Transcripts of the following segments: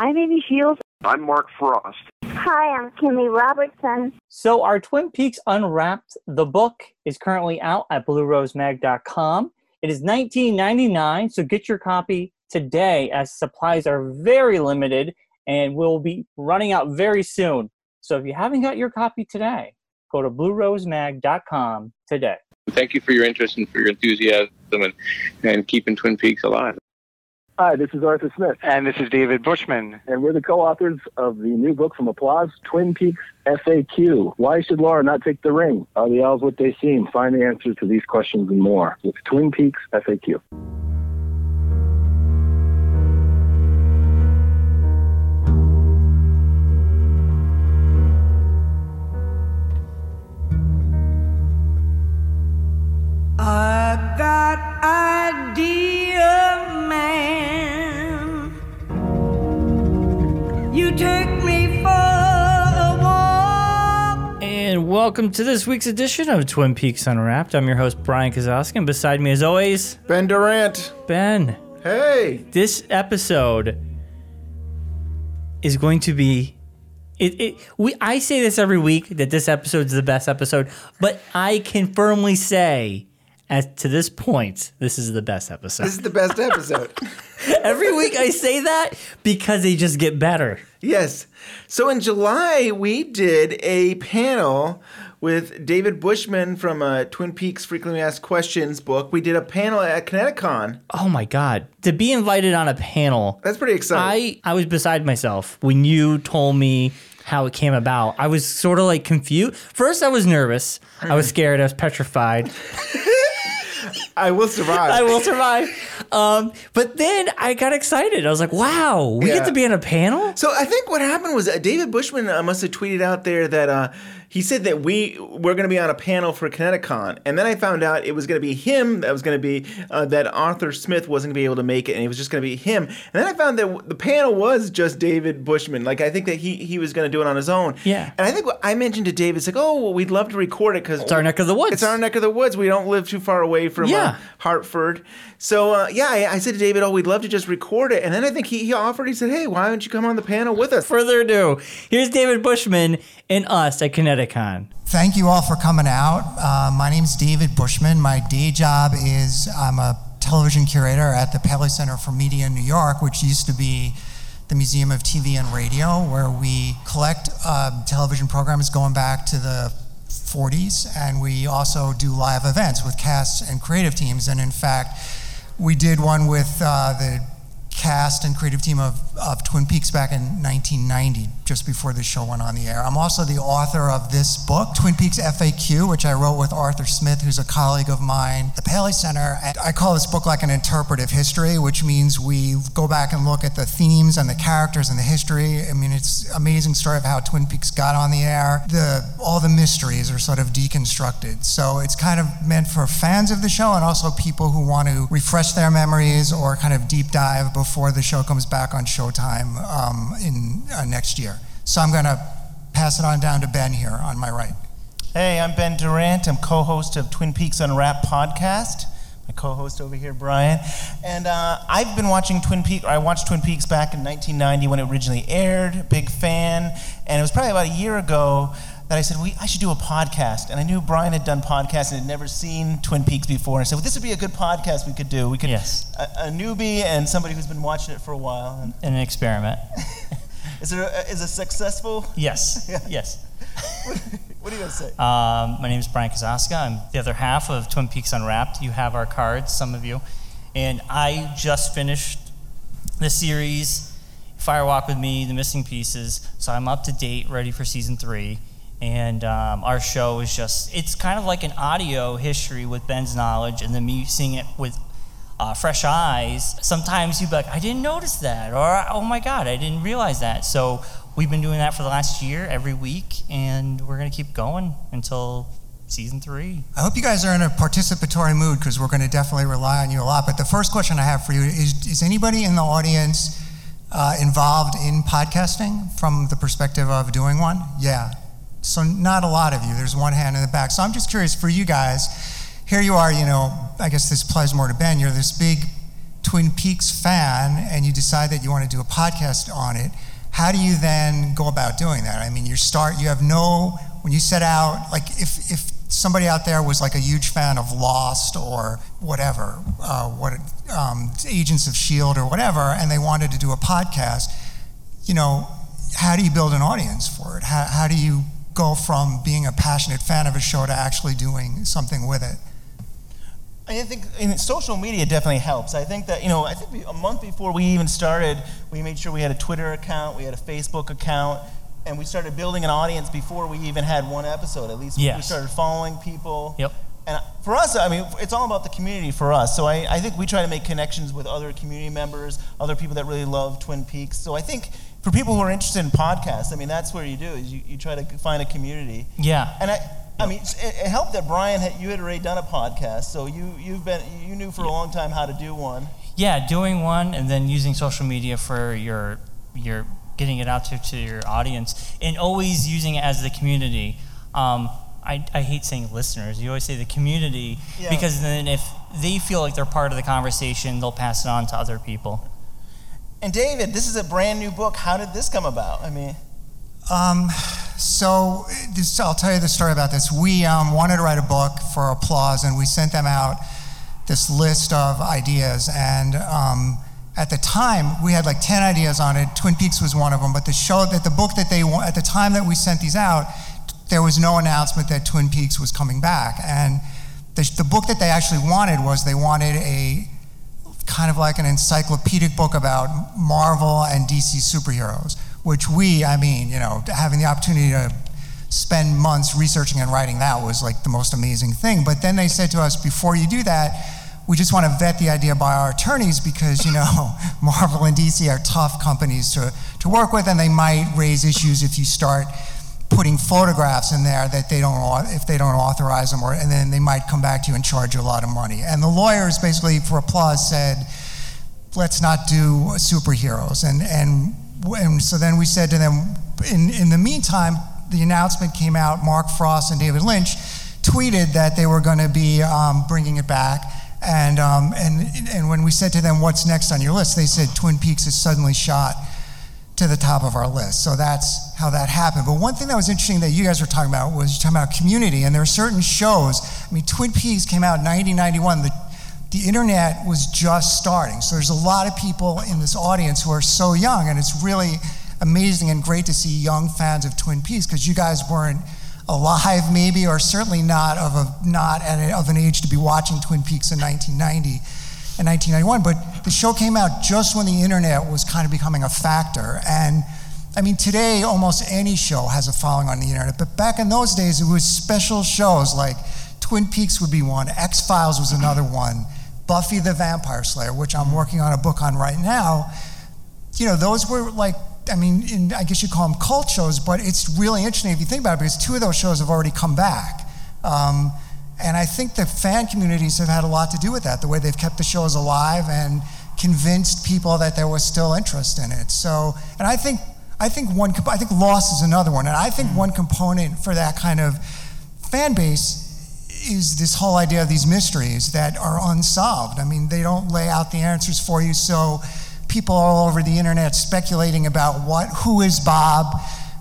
I'm Amy Shields. I'm Mark Frost. Hi, I'm Kimmy Robertson. So, our Twin Peaks Unwrapped, the book, is currently out at bluerosemag.com. It is $19.99, so get your copy today as supplies are very limited and will be running out very soon. So, if you haven't got your copy today, go to bluerosemag.com today. Thank you for your interest and for your enthusiasm and, and keeping Twin Peaks alive. Hi, this is Arthur Smith. And this is David Bushman. And we're the co authors of the new book from Applause, Twin Peaks FAQ. Why should Laura not take the ring? Are the elves what they seem? Find the answers to these questions and more with Twin Peaks FAQ. I got idea, You take me for a walk. And welcome to this week's edition of Twin Peaks Unwrapped. I'm your host, Brian Kazowski, and beside me, as always, Ben Durant. Ben. Hey. This episode is going to be. It, it, we I say this every week that this episode is the best episode, but I can firmly say, as to this point, this is the best episode. This is the best episode. every week I say that because they just get better. yes. So in July, we did a panel with David Bushman from uh, Twin Peaks Frequently Asked Questions book. We did a panel at ConnectiCon. Oh my god, to be invited on a panel. That's pretty exciting. I I was beside myself when you told me how it came about. I was sort of like confused. First, I was nervous. I was scared. I was petrified. I will survive. I will survive. Um, but then I got excited. I was like, "Wow, we Yeah. get to be on a panel." So I think what happened was uh, David Bushman uh, must have tweeted out there that uh, he said that we were going to be on a panel for ConnectiCon, and then I found out it was going to be him that was going to be uh, that Arthur Smith wasn't going to be able to make it, and it was just going to be him. And then I found that the panel was just David Bushman. Like I think that he he was going to do it on his own. Yeah. And I think what I mentioned to David, it's like, oh, well, we'd love to record it because It's our neck of the woods. It's our neck of the woods. We don't live too far away from Yeah. uh, Hartford. So uh, yeah, I, I said to David, oh, we'd love to just record it, and then I think he, he offered. He said, hey, why don't you come on the panel with us? Further ado, here's David Bushman and us at Thank you all for coming out. Uh, my name is David Bushman. My day job is I'm a television curator at the Paley Center for Media in New York, which used to be the Museum of TV and Radio, where we collect um, television programs going back to the 40s, and we also do live events with casts and creative teams. And in fact, we did one with uh, the cast and creative team of, of Twin Peaks back in 1990, just before the show went on the air. I'm also the author of this book, Twin Peaks FAQ, which I wrote with Arthur Smith, who's a colleague of mine the Paley Center. And I call this book like an interpretive history, which means we go back and look at the themes and the characters and the history. I mean, it's amazing story of how Twin Peaks got on the air. The all the mysteries are sort of deconstructed. So it's kind of meant for fans of the show and also people who want to refresh their memories or kind of deep dive before the show comes back on Showtime um, in uh, next year. So I'm going to pass it on down to Ben here on my right. Hey, I'm Ben Durant. I'm co host of Twin Peaks Unwrapped podcast. My co host over here, Brian. And uh, I've been watching Twin Peaks, I watched Twin Peaks back in 1990 when it originally aired. Big fan. And it was probably about a year ago that I said, we, I should do a podcast. And I knew Brian had done podcasts and had never seen Twin Peaks before. And I said, well, this would be a good podcast we could do. We could, Yes. a, a newbie and somebody who's been watching it for a while. And An experiment. is, there a, is it successful? Yes. Yeah. Yes. What are you to say? Um, my name is Brian Kazaska. I'm the other half of Twin Peaks Unwrapped. You have our cards, some of you. And I just finished the series, Firewalk with Me, The Missing Pieces. So I'm up to date, ready for season three. And um, our show is just, it's kind of like an audio history with Ben's knowledge and then me seeing it with uh, fresh eyes. Sometimes you'd be like, I didn't notice that, or oh my God, I didn't realize that. So we've been doing that for the last year, every week, and we're going to keep going until season three. I hope you guys are in a participatory mood because we're going to definitely rely on you a lot. But the first question I have for you is Is anybody in the audience uh, involved in podcasting from the perspective of doing one? Yeah. So, not a lot of you. There's one hand in the back. So, I'm just curious for you guys. Here you are, you know, I guess this applies more to Ben. You're this big Twin Peaks fan and you decide that you want to do a podcast on it, how do you then go about doing that? I mean, you start, you have no, when you set out, like if, if somebody out there was like a huge fan of Lost or whatever, uh, what um, Agents of Shield or whatever, and they wanted to do a podcast, you know, how do you build an audience for it? How, how do you go from being a passionate fan of a show to actually doing something with it? I think and social media definitely helps. I think that, you know, I think we, a month before we even started, we made sure we had a Twitter account, we had a Facebook account, and we started building an audience before we even had one episode. At least we started following people. Yep. And for us, I mean, it's all about the community for us. So I, I think we try to make connections with other community members, other people that really love Twin Peaks. So I think for people who are interested in podcasts, I mean, that's where you do is you, you try to find a community. Yeah. And I, I mean, it, helped that Brian had, you had already done a podcast, so you you've been you knew for a long time how to do one. Yeah, doing one and then using social media for your your getting it out to, to your audience and always using it as the community. Um, I, I hate saying listeners. You always say the community Yeah. because then if they feel like they're part of the conversation, they'll pass it on to other people. And David, this is a brand new book. How did this come about? I mean, Um, so this, I'll tell you the story about this. We um, wanted to write a book for Applause, and we sent them out this list of ideas. And um, at the time, we had like 10 ideas on it. Twin Peaks was one of them. But the show that the book that they at the time that we sent these out, there was no announcement that Twin Peaks was coming back. And the, the book that they actually wanted was they wanted a kind of like an encyclopedic book about Marvel and DC superheroes, which we, I mean, you know, having the opportunity to spend months researching and writing that was like the most amazing thing. But then they said to us, before you do that, we just want to vet the idea by our attorneys because, you know, Marvel and DC are tough companies to, to work with and they might raise issues if you start putting photographs in there that they don't if they don't authorize them or and then they might come back to you and charge you a lot of money and the lawyers basically for applause said let's not do superheroes and and and so then we said to them in in the meantime the announcement came out mark frost and david lynch tweeted that they were going to be um, bringing it back and um, and and when we said to them what's next on your list they said twin peaks is suddenly shot to the top of our list. So that's how that happened. But one thing that was interesting that you guys were talking about was you're talking about community, and there are certain shows. I mean, Twin Peaks came out in 1991. The, the internet was just starting. So there's a lot of people in this audience who are so young, and it's really amazing and great to see young fans of Twin Peaks because you guys weren't alive, maybe, or certainly not of a not a, of an age to be watching Twin Peaks in 1990 and 1991, but the show came out just when the internet was kind of becoming a factor. And I mean, today almost any show has a following on the internet, but back in those days, it was special shows like Twin Peaks would be one, X Files was another one, Buffy the Vampire Slayer, which I'm working on a book on right now. You know, those were like, I mean, in, I guess you call them cult shows, but it's really interesting if you think about it because two of those shows have already come back. Um, and I think the fan communities have had a lot to do with that, the way they've kept the shows alive and convinced people that there was still interest in it. So, and I think, I think one, I think loss is another one, and I think one component for that kind of fan base is this whole idea of these mysteries that are unsolved. I mean, they don't lay out the answers for you, so people all over the internet speculating about what, who is Bob,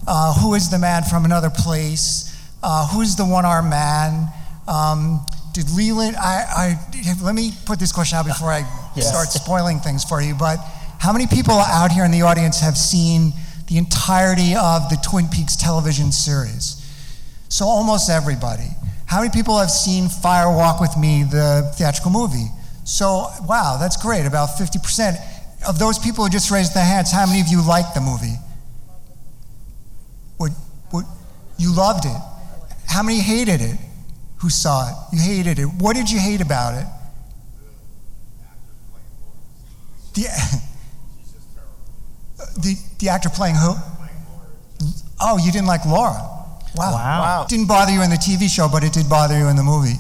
uh, who is the man from another place, uh, who's the one-armed man. Um, did Leland? I, I let me put this question out before I Yes. start spoiling things for you. But how many people out here in the audience have seen the entirety of the Twin Peaks television series? So almost everybody. How many people have seen Fire Walk with Me, the theatrical movie? So wow, that's great. About 50% of those people who just raised their hands. How many of you liked the movie? What? What? You loved it. How many hated it? Who saw it? You hated it. What did you hate about it? The, the, the actor playing who? Oh, you didn't like Laura. Wow. Wow. Didn't bother you in the TV show, but it did bother you in the movie.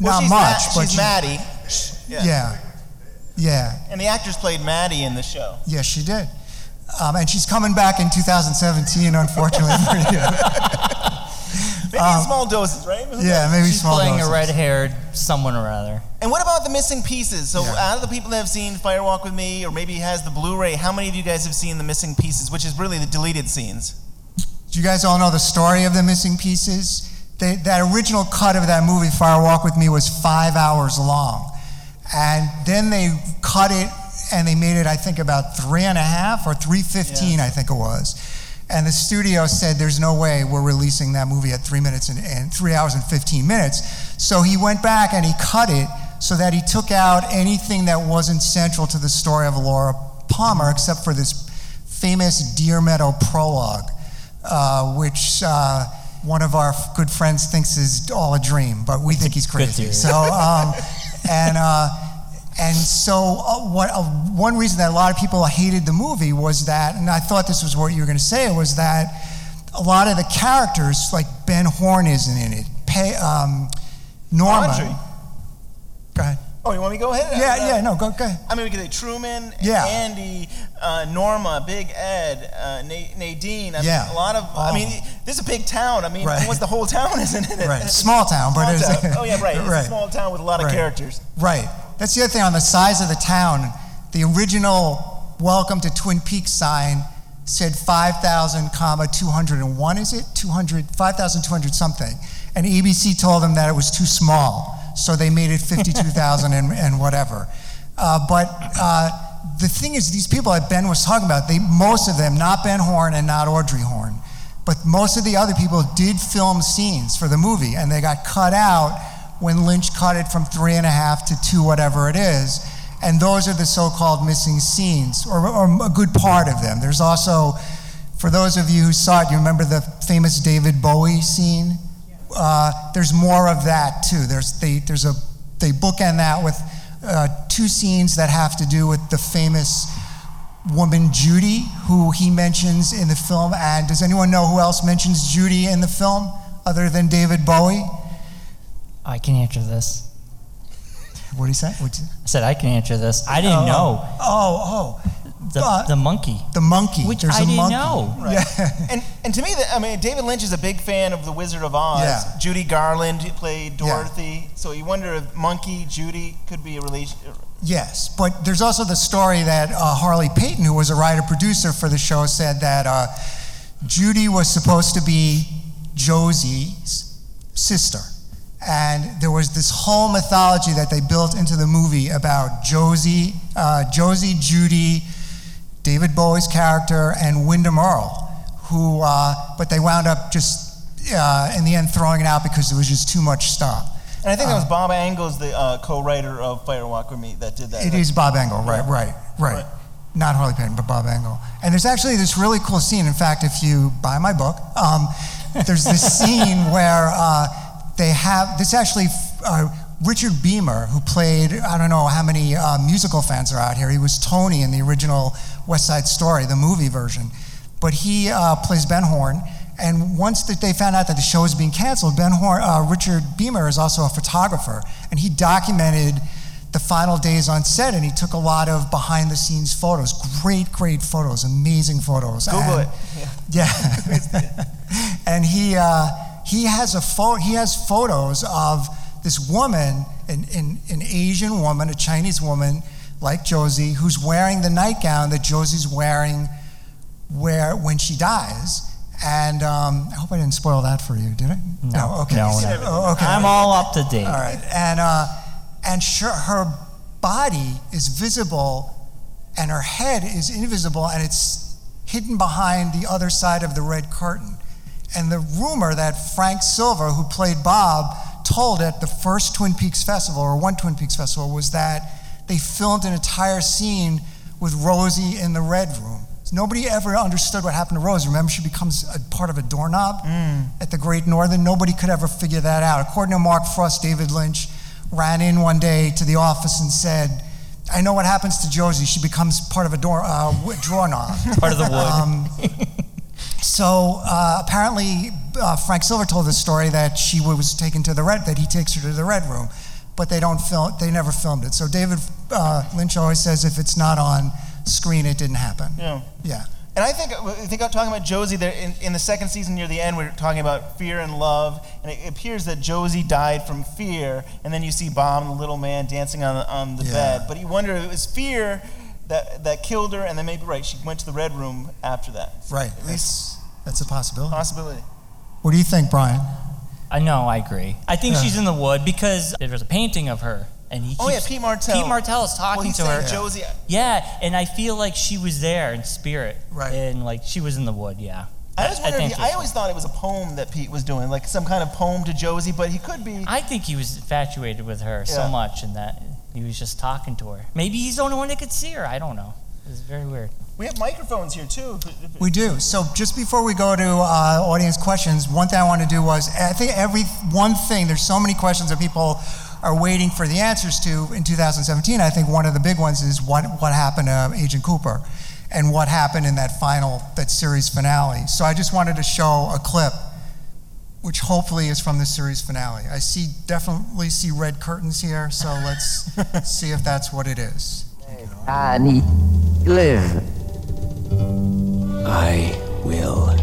Well, Not much, Ma- but she's you- Maddie. Yeah. yeah. And the actress played Maddie in the show. Yes, she did. Um, and she's coming back in 2017, unfortunately for you. Maybe in small doses, right? Yeah, maybe She's small playing doses. a red-haired someone or other. And what about the missing pieces? So, out of the people that have seen Firewalk with Me, or maybe has the Blu-ray, how many of you guys have seen the missing pieces, which is really the deleted scenes? Do you guys all know the story of the missing pieces? They, that original cut of that movie, Fire Walk with Me, was five hours long. And then they cut it and they made it, I think, about three and a half or 315, I think it was. And the studio said, there's no way we're releasing that movie at three minutes and, and three hours and 15 minutes. So he went back and he cut it so that he took out anything that wasn't central to the story of Laura Palmer, except for this famous Deer Meadow prologue, uh, which uh, one of our good friends thinks is all a dream, but we think he's crazy. So, um, and uh, and so uh, what, uh, one reason that a lot of people hated the movie was that, and I thought this was what you were going to say, was that a lot of the characters, like Ben Horne, isn't in it. Pay, um, Norma. Audrey. Go ahead. Oh, you want me to go ahead? Yeah, Uh, yeah, no, go, go ahead. I mean, we could say Truman, Yeah. Andy, uh, Norma, Big Ed, uh, Na- Nadine. I Yeah. mean, a lot of. I Oh. mean, this is a big town. I mean, Right. almost the whole town isn't in it. Right, small town, but Small it's- town. Oh yeah, right. It's right. a small town with a lot of Right. characters. Right. That's the other thing on the size of the town. The original "Welcome to Twin Peaks" sign said 5,000, comma 201. Is it 200? 5,200 something. And ABC told them that it was too small, so they made it 52,000 and, and whatever. Uh, but uh, the thing is, these people that Ben was talking about, they most of them, not Ben Horne and not Audrey Horne, but most of the other people did film scenes for the movie, and they got cut out when Lynch cut it from three and a half to two, whatever it is. And those are the so called missing scenes, or, or a good part of them. There's also, for those of you who saw it, you remember the famous David Bowie scene? Uh, there's more of that too. There's, they, there's a, they bookend that with uh, two scenes that have to do with the famous woman Judy, who he mentions in the film. And does anyone know who else mentions Judy in the film other than David Bowie? I can answer this. What did he say? What'd he- I said I can answer this. I didn't Oh, know Oh, oh, the, uh, the monkey, the monkey. which There's I a didn't monkey. know. Yeah. And and to me, the, I mean, David Lynch is a big fan of The Wizard of Oz. Yeah. Judy Garland played Yeah. Dorothy. So you wonder if Monkey Judy could be a relation. Yes, but there's also the story that uh, Harley Peyton, who was a writer producer for the show, said that uh, Judy was supposed to be Josie's sister. And there was this whole mythology that they built into the movie about Josie, uh, Josie, Judy, David Bowie's character, and Windom Earle, who, uh, but they wound up just uh, in the end throwing it out because it was just too much stuff. And I think that Uh, was Bob Engels, the uh, co-writer of Firewalk with Me, that did that. It is Bob Engel, right, right, right. Right. Not Harley Peyton, but Bob Engel. And there's actually this really cool scene. In fact, if you buy my book, um, there's this scene where uh, they have this actually. Uh, Richard Beymer, who played, I don't know how many uh, musical fans are out here. He was Tony in the original West Side Story, the movie version. But he uh, plays Ben Horne. And once that they found out that the show was being canceled, Ben Horne, uh, Richard Beymer is also a photographer, and he documented the final days on set, and he took a lot of behind the scenes photos. Great, great photos, amazing photos. Google And- it. Yeah. yeah. and he, uh, he, has a pho- he has photos of this woman, an, an, an Asian woman, a Chinese woman like Josie, who's wearing the nightgown that Josie's wearing where, when she dies. And um, I hope I didn't spoil that for you, did I? No, okay. no, no. Oh, okay. I'm all up to date. All right, and uh, and sure, her body is visible, and her head is invisible, and it's hidden behind the other side of the red curtain. And the rumor that Frank Silva, who played Bob, told at the first Twin Peaks festival or one Twin Peaks festival was that they filmed an entire scene with Rosie in the red room. Nobody ever understood what happened to Rosie. Remember, she becomes a part of a doorknob at the Great Northern. Nobody could ever figure that out. According to Mark Frost, David Lynch ran in one day to the office and said, "I know what happens to Josie. She becomes part of a door uh, doorknob." Part of the wood. Um, so uh, apparently, uh, Frank Silva told the story that she was taken to the red, that he takes her to the red room, but they don't film. They never filmed it. So David uh, Lynch always says, if it's not on screen, it didn't happen. Yeah. Yeah. And I think, I think I'm talking about Josie there in, in the second season near the end, we're talking about fear and love. And it appears that Josie died from fear. And then you see Bomb, the little man, dancing on, the- on the Yeah. bed. But you wonder if it was fear that, that killed her. And then maybe, right, she went to the Red Room after that. Right. At least That's, that's a possibility. possibility. What do you think, Brian? I know, I agree. I think she's in the wood because there's a painting of her, and he. keeps, Oh, yeah, Pete Martell. Pete Martell is talking Well, to her. Josie. Yeah, and I feel like she was there in spirit. Right. And like she was in the wood. Yeah. I always wondered. think if he- I always thought it was a poem that Pete was doing, like some kind of poem to Josie. But he could be. I think he was infatuated with her Yeah. so much, and that he was just talking to her. Maybe he's the only one that could see her. I don't know. It's very weird. We have microphones here too. if- if- We do. So just before we go to uh, audience questions, one thing I want to do was I think every one thing. There's so many questions that people are waiting for the answers to in 2017. I think one of the big ones is what what happened to Agent Cooper, and what happened in that final that series finale. So I just wanted to show a clip, which hopefully is from the series finale. I see definitely see red curtains here. So let's see if that's what it is. Annie, live. I will.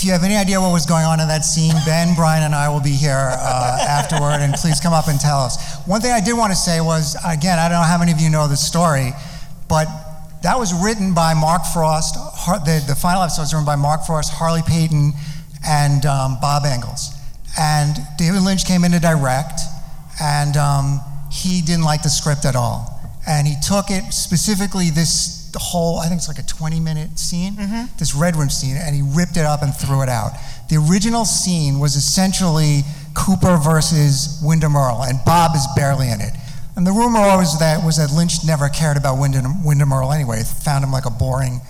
If you have any idea what was going on in that scene, Ben, Brian, and I will be here uh, afterward, and please come up and tell us. One thing I did want to say was, again, I don't know how many of you know the story, but that was written by Mark Frost. The, the final episode was written by Mark Frost, Harley Peyton, and um, Bob Engels. And David Lynch came in to direct, and um, he didn't like the script at all. And he took it specifically this the whole, I think it's like a 20 minute scene, this Red Room scene, and he ripped it up and threw it out. The original scene was essentially Cooper versus Windom Earle, and Bob is barely in it. And the rumor always that was that Lynch never cared about Windom, Windom Earle anyway, found him like a boring,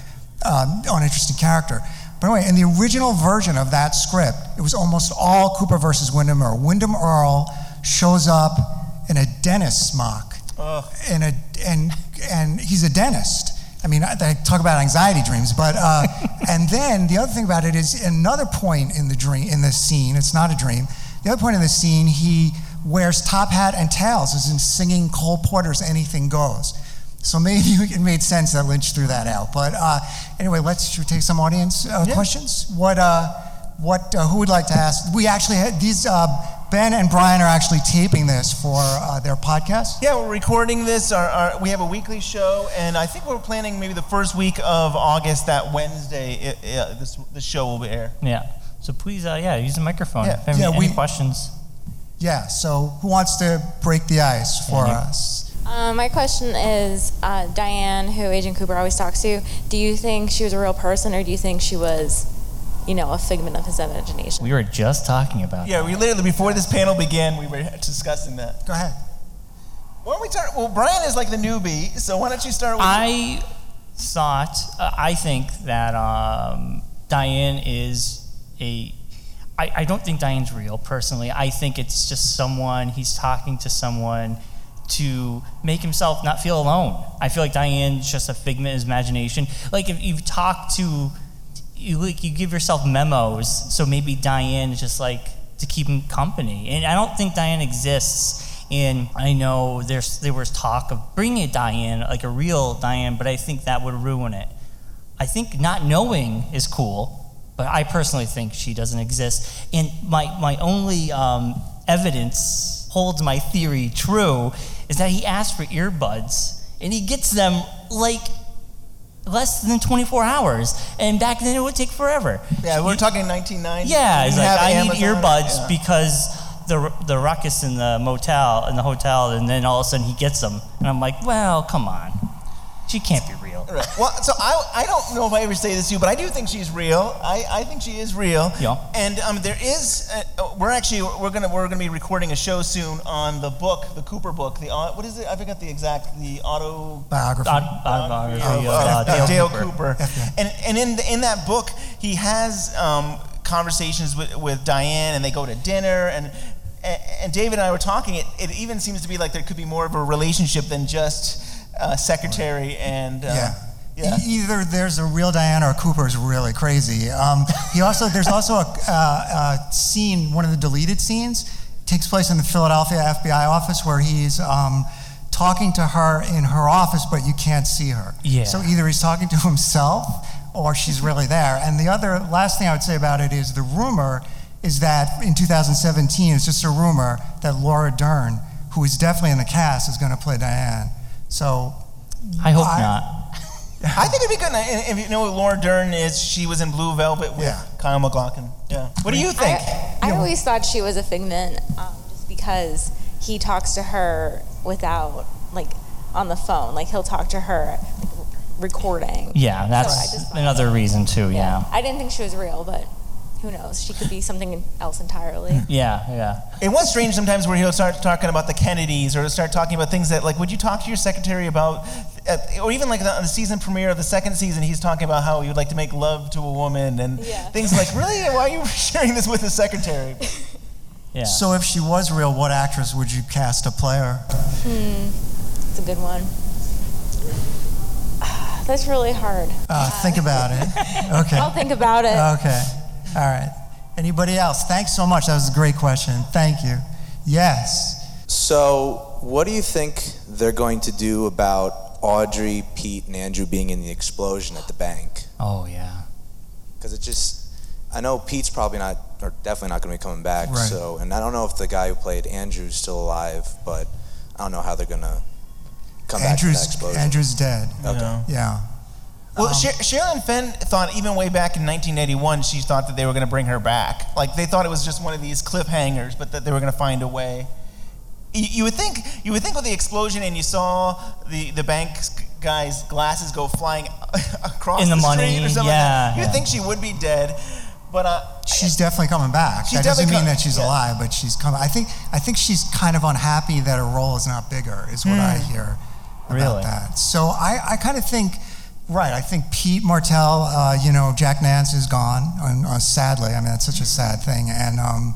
um, uninteresting character. But anyway, in the original version of that script, it was almost all Cooper versus Windom Earle. Windom Earle shows up in a dentist smock, in a, and, and he's a dentist. I mean, I, talk about anxiety dreams, but uh, and then the other thing about it is another point in the dream in the scene. It's not a dream. The other point in the scene, he wears top hat and tails, as in singing Cole Porter's "Anything Goes." So maybe it made sense that Lynch threw that out. But uh, anyway, let's should we take some audience uh, questions. What uh, what uh, who would like to ask? We actually had these. Uh, ben and Brian are actually taping this for uh, their podcast. Yeah, we're recording this. Our, our, we have a weekly show, and I think we're planning maybe the first week of August, that Wednesday, it, it, this, this show will be air. Yeah. So please, uh, yeah, use the microphone. Yeah. If any, Yeah, any we- questions? Yeah. So who wants to break the ice for you. us? Uh, my question is uh, Diane, who Agent Cooper always talks to, do you think she was a real person or do you think she was, you know, a figment of his imagination? We were just talking about. Yeah, we literally, before this panel began, we were discussing that. Go ahead. Why don't we start? Well, Brian is like the newbie, so why don't you start with. I thought, uh, I think that um, Diane is a. I, I don't think Diane's real, personally. I think it's just someone, he's talking to someone to make himself not feel alone. I feel like Diane's just a figment of his imagination. Like if you've talked to, you like you give yourself memos, so maybe Diane is just like to keep him company. And I don't think Diane exists. And I know there's there was talk of bringing a Diane, like a real Diane, but I think that would ruin it. I think not knowing is cool, but I personally think she doesn't exist. And my my only um, evidence holds my theory true is that he asked for earbuds and he gets them like less than 24 hours. And back then it would take forever. Yeah, we're talking 1990. Yeah, it's like I need earbuds Yeah. because the the ruckus in the motel in the hotel, and then all of a sudden he gets them, and I'm like, well, come on, she can't real. Right. Well, so I, I don't know if I ever say this to you, but I do think she's real. I, I think she is real. Yeah. And um, there is, uh, we're actually we're gonna we're gonna be recording a show soon on the book, the Cooper book. The au- what is it? I forgot the exact the auto Biography. Aut- autobiography of, of, uh, Dale Dale Cooper. Cooper. And and in the, in that book, he has um, conversations with, with Diane, and they go to dinner, and and and David and I were talking. It, it even seems to be like there could be more of a relationship than just uh, secretary and uh, Yeah. yeah. Either there's a real Diana or Cooper is really crazy. Um, he also there's also a, uh, a scene, one of the deleted scenes, takes place in the Philadelphia FBI office where he's um, talking to her in her office, but you can't see her. Yeah. So either he's talking to himself or she's really there. And the other last thing I would say about it is the rumor is that in 2017, it's just a rumor that Laura Dern, who is definitely in the cast, is going to play Diane. So I hope I- not. I think it'd be good. And if you know who Laura Dern is, she was in Blue Velvet with Yeah. Kyle MacLachlan. Yeah. What do you think? I, I always thought she was a figment um, just because he talks to her without, like, on the phone. Like, he'll talk to her like, recording. Yeah, that's just thought- another reason too. Yeah. I didn't think she was real, but who knows? She could be something else entirely. Yeah, yeah. It was strange sometimes where he'll start talking about the Kennedys or start talking about things that, like, would you talk to your secretary about, uh, or even like the, the season premiere of the second season, he's talking about how he would like to make love to a woman and Yeah. things like, really? Why are you sharing this with the secretary? Yeah. So if she was real, what actress would you cast to play her? It's a good one. That's really hard. Uh, think about it. Okay. I'll think about it. Okay. All right. Anybody else? Thanks so much. That was a great question. Thank you. Yes. So, what do you think they're going to do about Audrey, Pete, and Andrew being in the explosion at the bank? Oh yeah. Because it just, I know Pete's probably not, or definitely not going to be coming back. Right. So, and I don't know if the guy who played Andrew's still alive, but I don't know how they're going to come back from that Andrew's explosion. Andrew's dead. Okay. Yeah. Well, Sher- Sherilyn Fenn thought even way back in 1981, she thought that they were going to bring her back. Like they thought it was just one of these cliffhangers, but that they were going to find a way. You, you would think, you would think with the explosion and you saw the the bank guy's glasses go flying across In the street money, or something yeah, you'd yeah. think she would be dead. But uh, She's definitely coming back. That doesn't mean com- that she's yeah. alive, but she's coming. I think I think she's kind of unhappy that her role is not bigger. Is what I Hmm. hear about Really? that. So I, I kind of think, right? I think Pete Martell, uh, you know, Jack Nance is gone. And, uh, sadly, I mean that's such a sad thing. And um,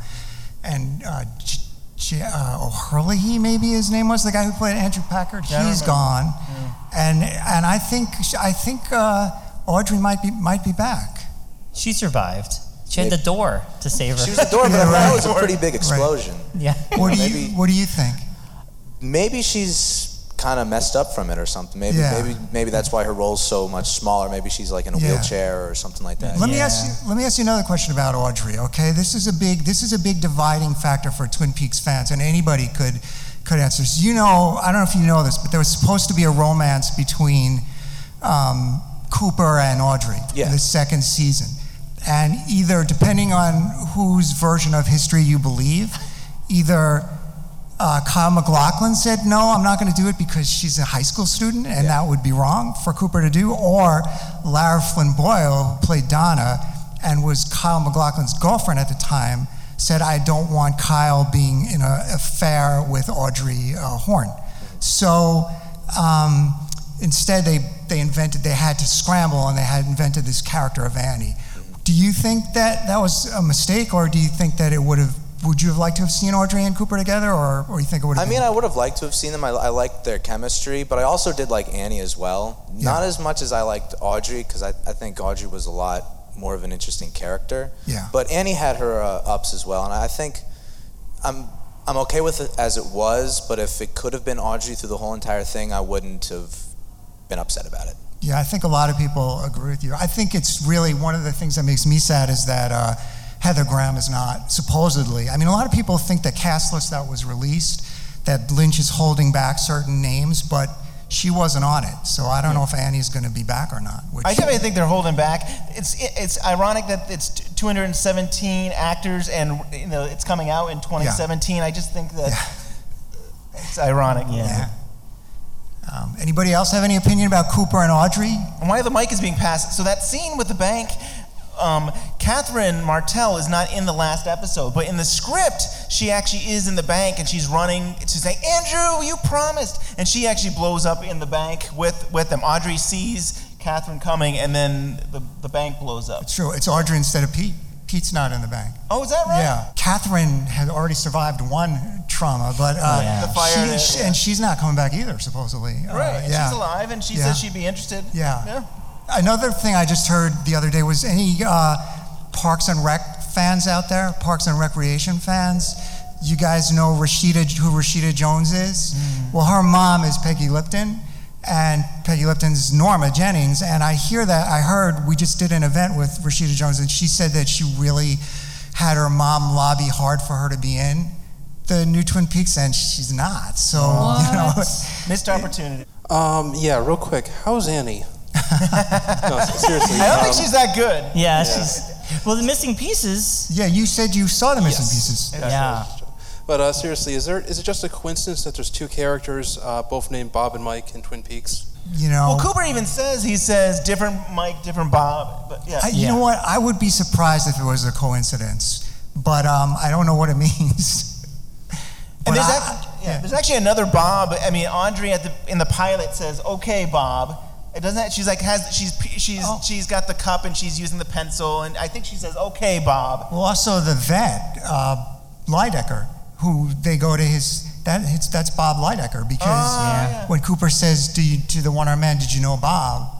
and uh, J- J- uh, O'Hurley, maybe his name was the guy who played Andrew Packard. Yeah, I He's remember. gone. And and I think I think uh, Audrey might be might be back. She survived. She had the door to save her. She was the door, but Yeah, that was a pretty big explosion. yeah. What do you What do you think? Maybe she's kind of messed up from it or something. Maybe Yeah. maybe maybe that's why her role's so much smaller. Maybe she's like in a Yeah. wheelchair or something like that. Let me ask you. Let me ask you another question about Audrey. Okay, this is a big. This is a big dividing factor for Twin Peaks fans, and anybody could could answer. this. You know, I don't know if you know this, but there was supposed to be a romance between um, Cooper and Audrey Yeah. in the second season, and either depending on whose version of history you believe, either. Uh, Kyle MacLachlan said, No, I'm not going to do it because she's a high school student and that would be wrong for Cooper to do. Or Lara Flynn Boyle, who played Donna and was Kyle MacLachlan's girlfriend at the time, said, I don't want Kyle being in an affair with Audrey uh, Horne. So um, instead, they, they invented, they had to scramble and they had invented this character of Annie. Do you think that that was a mistake, or do you think that it would have? Would you have liked to have seen Audrey and Cooper together, or, or you think it would I have? mean, been, I mean, I would have liked to have seen them. I, I liked their chemistry, but I also did like Annie as well. Not as much as I liked Audrey, because I, I think Audrey was a lot more of an interesting character. Yeah. But Annie had her uh, ups as well, and I think I'm I'm okay with it as it was. But if it could have been Audrey through the whole entire thing, I wouldn't have been upset about it. Yeah, I think a lot of people agree with you. I think it's really one of the things that makes me sad is that uh, Heather Graham is not supposedly. I mean, a lot of people think the cast list that was released that Lynch is holding back certain names, but she wasn't on it. So I don't know if Annie's going to be back or not. I definitely think they're holding back. It's it's ironic that it's 217 actors and you know it's coming out in 2017. I just think that it's ironic. Yeah. Um, anybody else have any opinion about Cooper and Audrey? And why the mic is being passed? So that scene with the bank, um, Catherine Martell is not in the last episode, but in the script, she actually is in the bank and she's running. to say, Andrew, you promised, and she actually blows up in the bank with with them. Audrey sees Catherine coming, and then the the bank blows up. It's true. It's Audrey instead of Pete. Pete's not in the bank. Oh, is that right? Yeah. Catherine had already survived one trauma, but uh, Yeah. The fire she- she- and she's not coming back either, supposedly. Uh, Right. and yeah. She's alive, and she Yeah. says she'd be interested. Yeah. Yeah. Another thing I just heard the other day was any uh, Parks and Rec fans out there, Parks and Recreation fans. You guys know Rashida, who Rashida Jones is? Well, her mom is Peggy Lipton, and Peggy Lipton's Norma Jennings. And I hear that, I heard we just did an event with Rashida Jones, and she said that she really had her mom lobby hard for her to be in the new Twin Peaks, and she's not. So, you know. Missed opportunity. Um, yeah, real quick. How's Annie? No, seriously. I don't think um, she's that good. Yeah, she's. Well, the missing pieces. Yeah, you said you saw the missing Yes. pieces. Yeah. But uh, seriously, is there is it just a coincidence that there's two characters, uh, both named Bob and Mike in Twin Peaks? You know. Well, Cooper even says he says different Mike, different Bob. But yeah. I, you know what? I would be surprised if it was a coincidence, but um, I don't know what it means. And there's, I- act- yeah, there's actually another Bob. I mean, Audrey at the in the pilot says, "Okay, Bob." It doesn't. That, she's like has she's she's Oh. she's got the cup and she's using the pencil and I think she says, "Okay, Bob." well, also the vet, uh, Lydecker, who they go to his that it's, that's Bob Lydecker because Oh, yeah. when Cooper says do you, to the one armed man, "Did you know Bob?"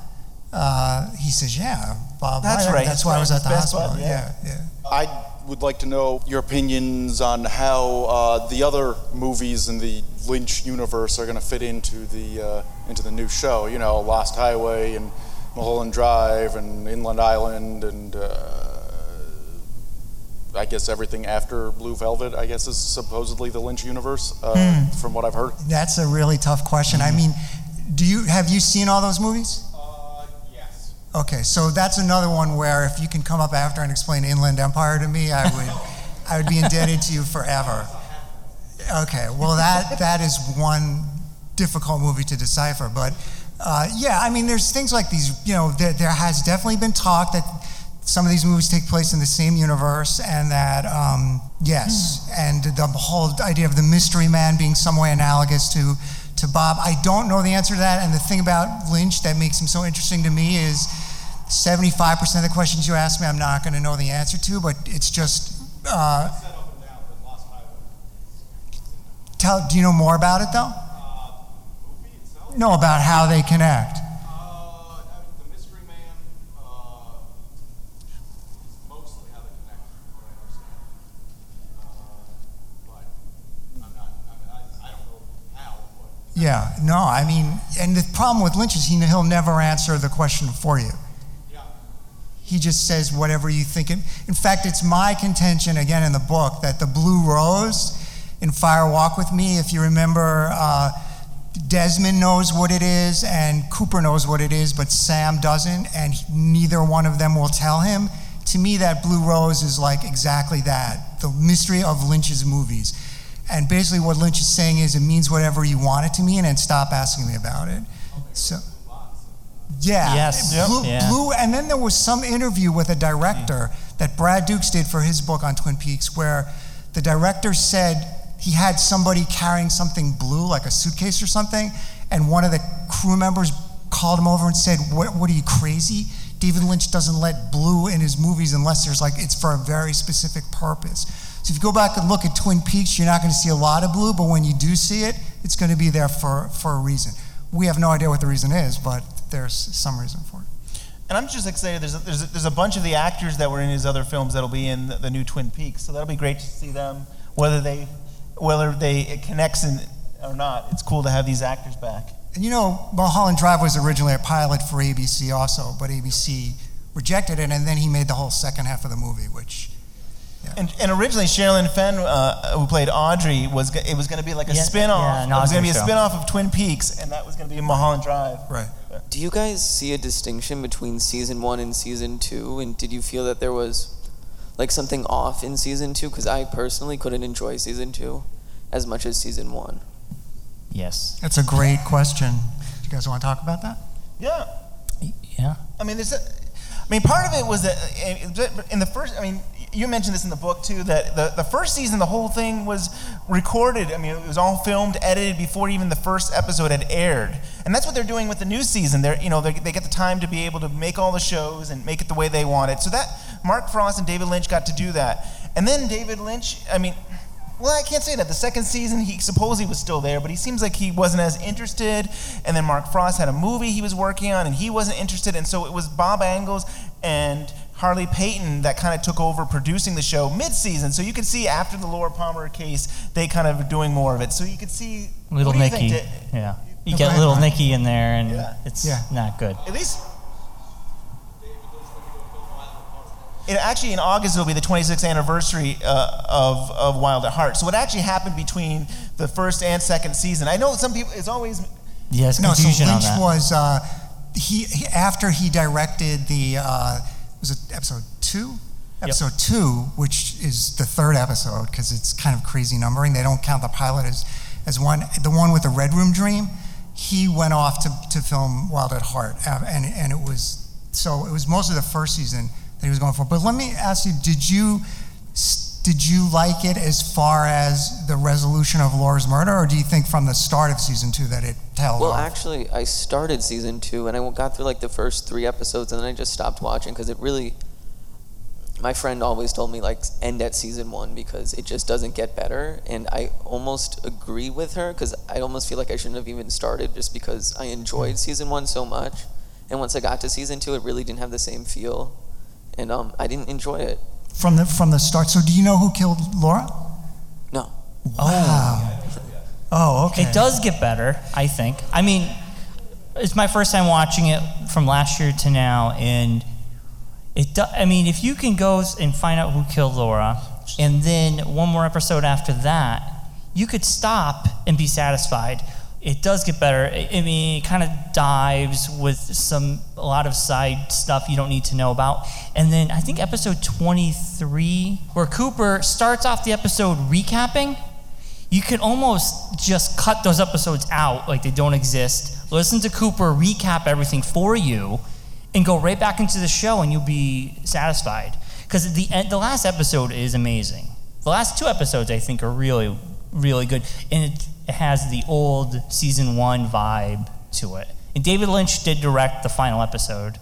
Uh, he says, "Yeah, Bob." That's Lydecker. right, That's that's why I was at the best hospital. bud, yeah. yeah, yeah. I would like to know your opinions on how uh, the other movies in the Lynch universe are going to fit into the uh, into the new show. You know, Lost Highway and Mulholland Drive and Inland Island and uh, I guess everything after Blue Velvet. I guess is supposedly the Lynch universe, uh, Hmm. from what I've heard. That's a really tough question. I mean, do you have you seen all those movies? Okay, so that's another one where if you can come up after and explain Inland Empire to me, I would, I would be indebted to you forever. Okay, well that that is one difficult movie to decipher, but uh, yeah, I mean, there's things like these. You know, there, there has definitely been talk that some of these movies take place in the same universe, and that um, yes, and the whole idea of the mystery man being some way analogous to to Bob. I don't know the answer to that, and the thing about Lynch that makes him so interesting to me is 75% of the questions you ask me, I'm not going to know the answer to, but it's just. Uh, tell, do you know more about it though? No, about how they connect. Yeah, no, I mean, and the problem with Lynch is he, he'll never answer the question for you. He just says whatever you think. In in fact, it's my contention, again in the book, that the Blue Rose in Fire Walk with Me, if you remember, uh, Desmond knows what it is and Cooper knows what it is, but Sam doesn't, and neither one of them will tell him. To me, that Blue Rose is like exactly that the mystery of Lynch's movies. And basically, what Lynch is saying is it means whatever you want it to mean, and stop asking me about it. So, yeah, Yes. Yep. Blue, Yeah. Blue, and then there was some interview with a director mm. that Brad Dukes did for his book on Twin Peaks, where the director said he had somebody carrying something blue, like a suitcase or something, and one of the crew members called him over and said, "What? What are you crazy? David Lynch doesn't let blue in his movies unless there's like it's for a very specific purpose." So if you go back and look at Twin Peaks, you're not going to see a lot of blue, but when you do see it, it's going to be there for for a reason. We have no idea what the reason is, but there's some reason for it. And I'm just excited. There's a, there's a, there's a bunch of the actors that were in his other films that'll be in the, the new Twin Peaks. So that'll be great to see them. Whether they whether they it connects in, or not, it's cool to have these actors back. And you know, Mulholland Drive was originally a pilot for ABC also, but ABC rejected it, and then he made the whole second half of the movie, which. And, and originally, Sherilyn Fenn, uh, who played Audrey, was go- it was going to be like a Yeah, spin-off. yeah, it was going to be a show. spin-off of Twin Peaks, and that was going to be Mulholland Drive. Right. Do you guys see a distinction between season one and season two? And did you feel that there was like something off in season two? Because I personally couldn't enjoy season two as much as season one. Yes. That's a great question. Do you guys want to talk about that? Yeah. Yeah. I mean, there's a, I mean, part of it was that in the first, I mean, you mentioned this in the book too, that the, the first season, the whole thing was recorded. I mean, it was all filmed, edited before even the first episode had aired. And that's what they're doing with the new season. They're, you know, they, they get the time to be able to make all the shows and make it the way they want it. So that, Mark Frost and David Lynch got to do that. And then David Lynch, I mean, well, I can't say that. The second season, he supposedly was still there, but he seems like he wasn't as interested. And then Mark Frost had a movie he was working on, and he wasn't interested. And so it was Bob Engels and Harley Peyton that kind of took over producing the show mid-season. So you could see after the Laura Palmer case, they kind of were doing more of it. So you could see Little what do you think, Nicky. Da- Yeah. You No, get go little Brian. Nicky in there, and Yeah. it's Yeah. not good. At least. It actually in August it'll be the 26th anniversary uh, of of Wild at Heart. So what actually happened between the first and second season? I know some people. It's always Yes, no, so confusion on Lynch that. was uh, he, he after he directed the uh, was it episode two? Episode two, which is the third episode because it's kind of crazy numbering. They don't count the pilot as as one. The one with the Red Room Dream, he went off to, to film Wild at Heart, uh, and and it was so it was mostly the first season that he was going for. But let me ask you, did you? Did you like it as far as the resolution of Laura's murder, or do you think from the start of season two that it tells? Well, off? actually, I started season two and I got through like the first three episodes and then I just stopped watching because it really. My friend always told me like end at season one because it just doesn't get better, and I almost agree with her because I almost feel like I shouldn't have even started just because I enjoyed season one so much, and once I got to season two, it really didn't have the same feel, and um, I didn't enjoy it. From the from the start. So do you know who killed Laura? No. Wow. Oh, okay. It does get better, I think. I mean, it's my first time watching it from last year to now, and it. Do, I mean, if you can go and find out who killed Laura, and then one more episode after that, you could stop and be satisfied. It does get better. I mean, it kind of dives with some a lot of side stuff you don't need to know about, and then I think episode twenty three, where Cooper starts off the episode recapping you can almost just cut those episodes out like they don't exist. Listen to Cooper recap everything for you and go right back into the show and you'll be satisfied. Because the end, the last episode is amazing. The last two episodes I think are really really good and it, it has the old season 1 vibe to it. And David Lynch did direct the final episode.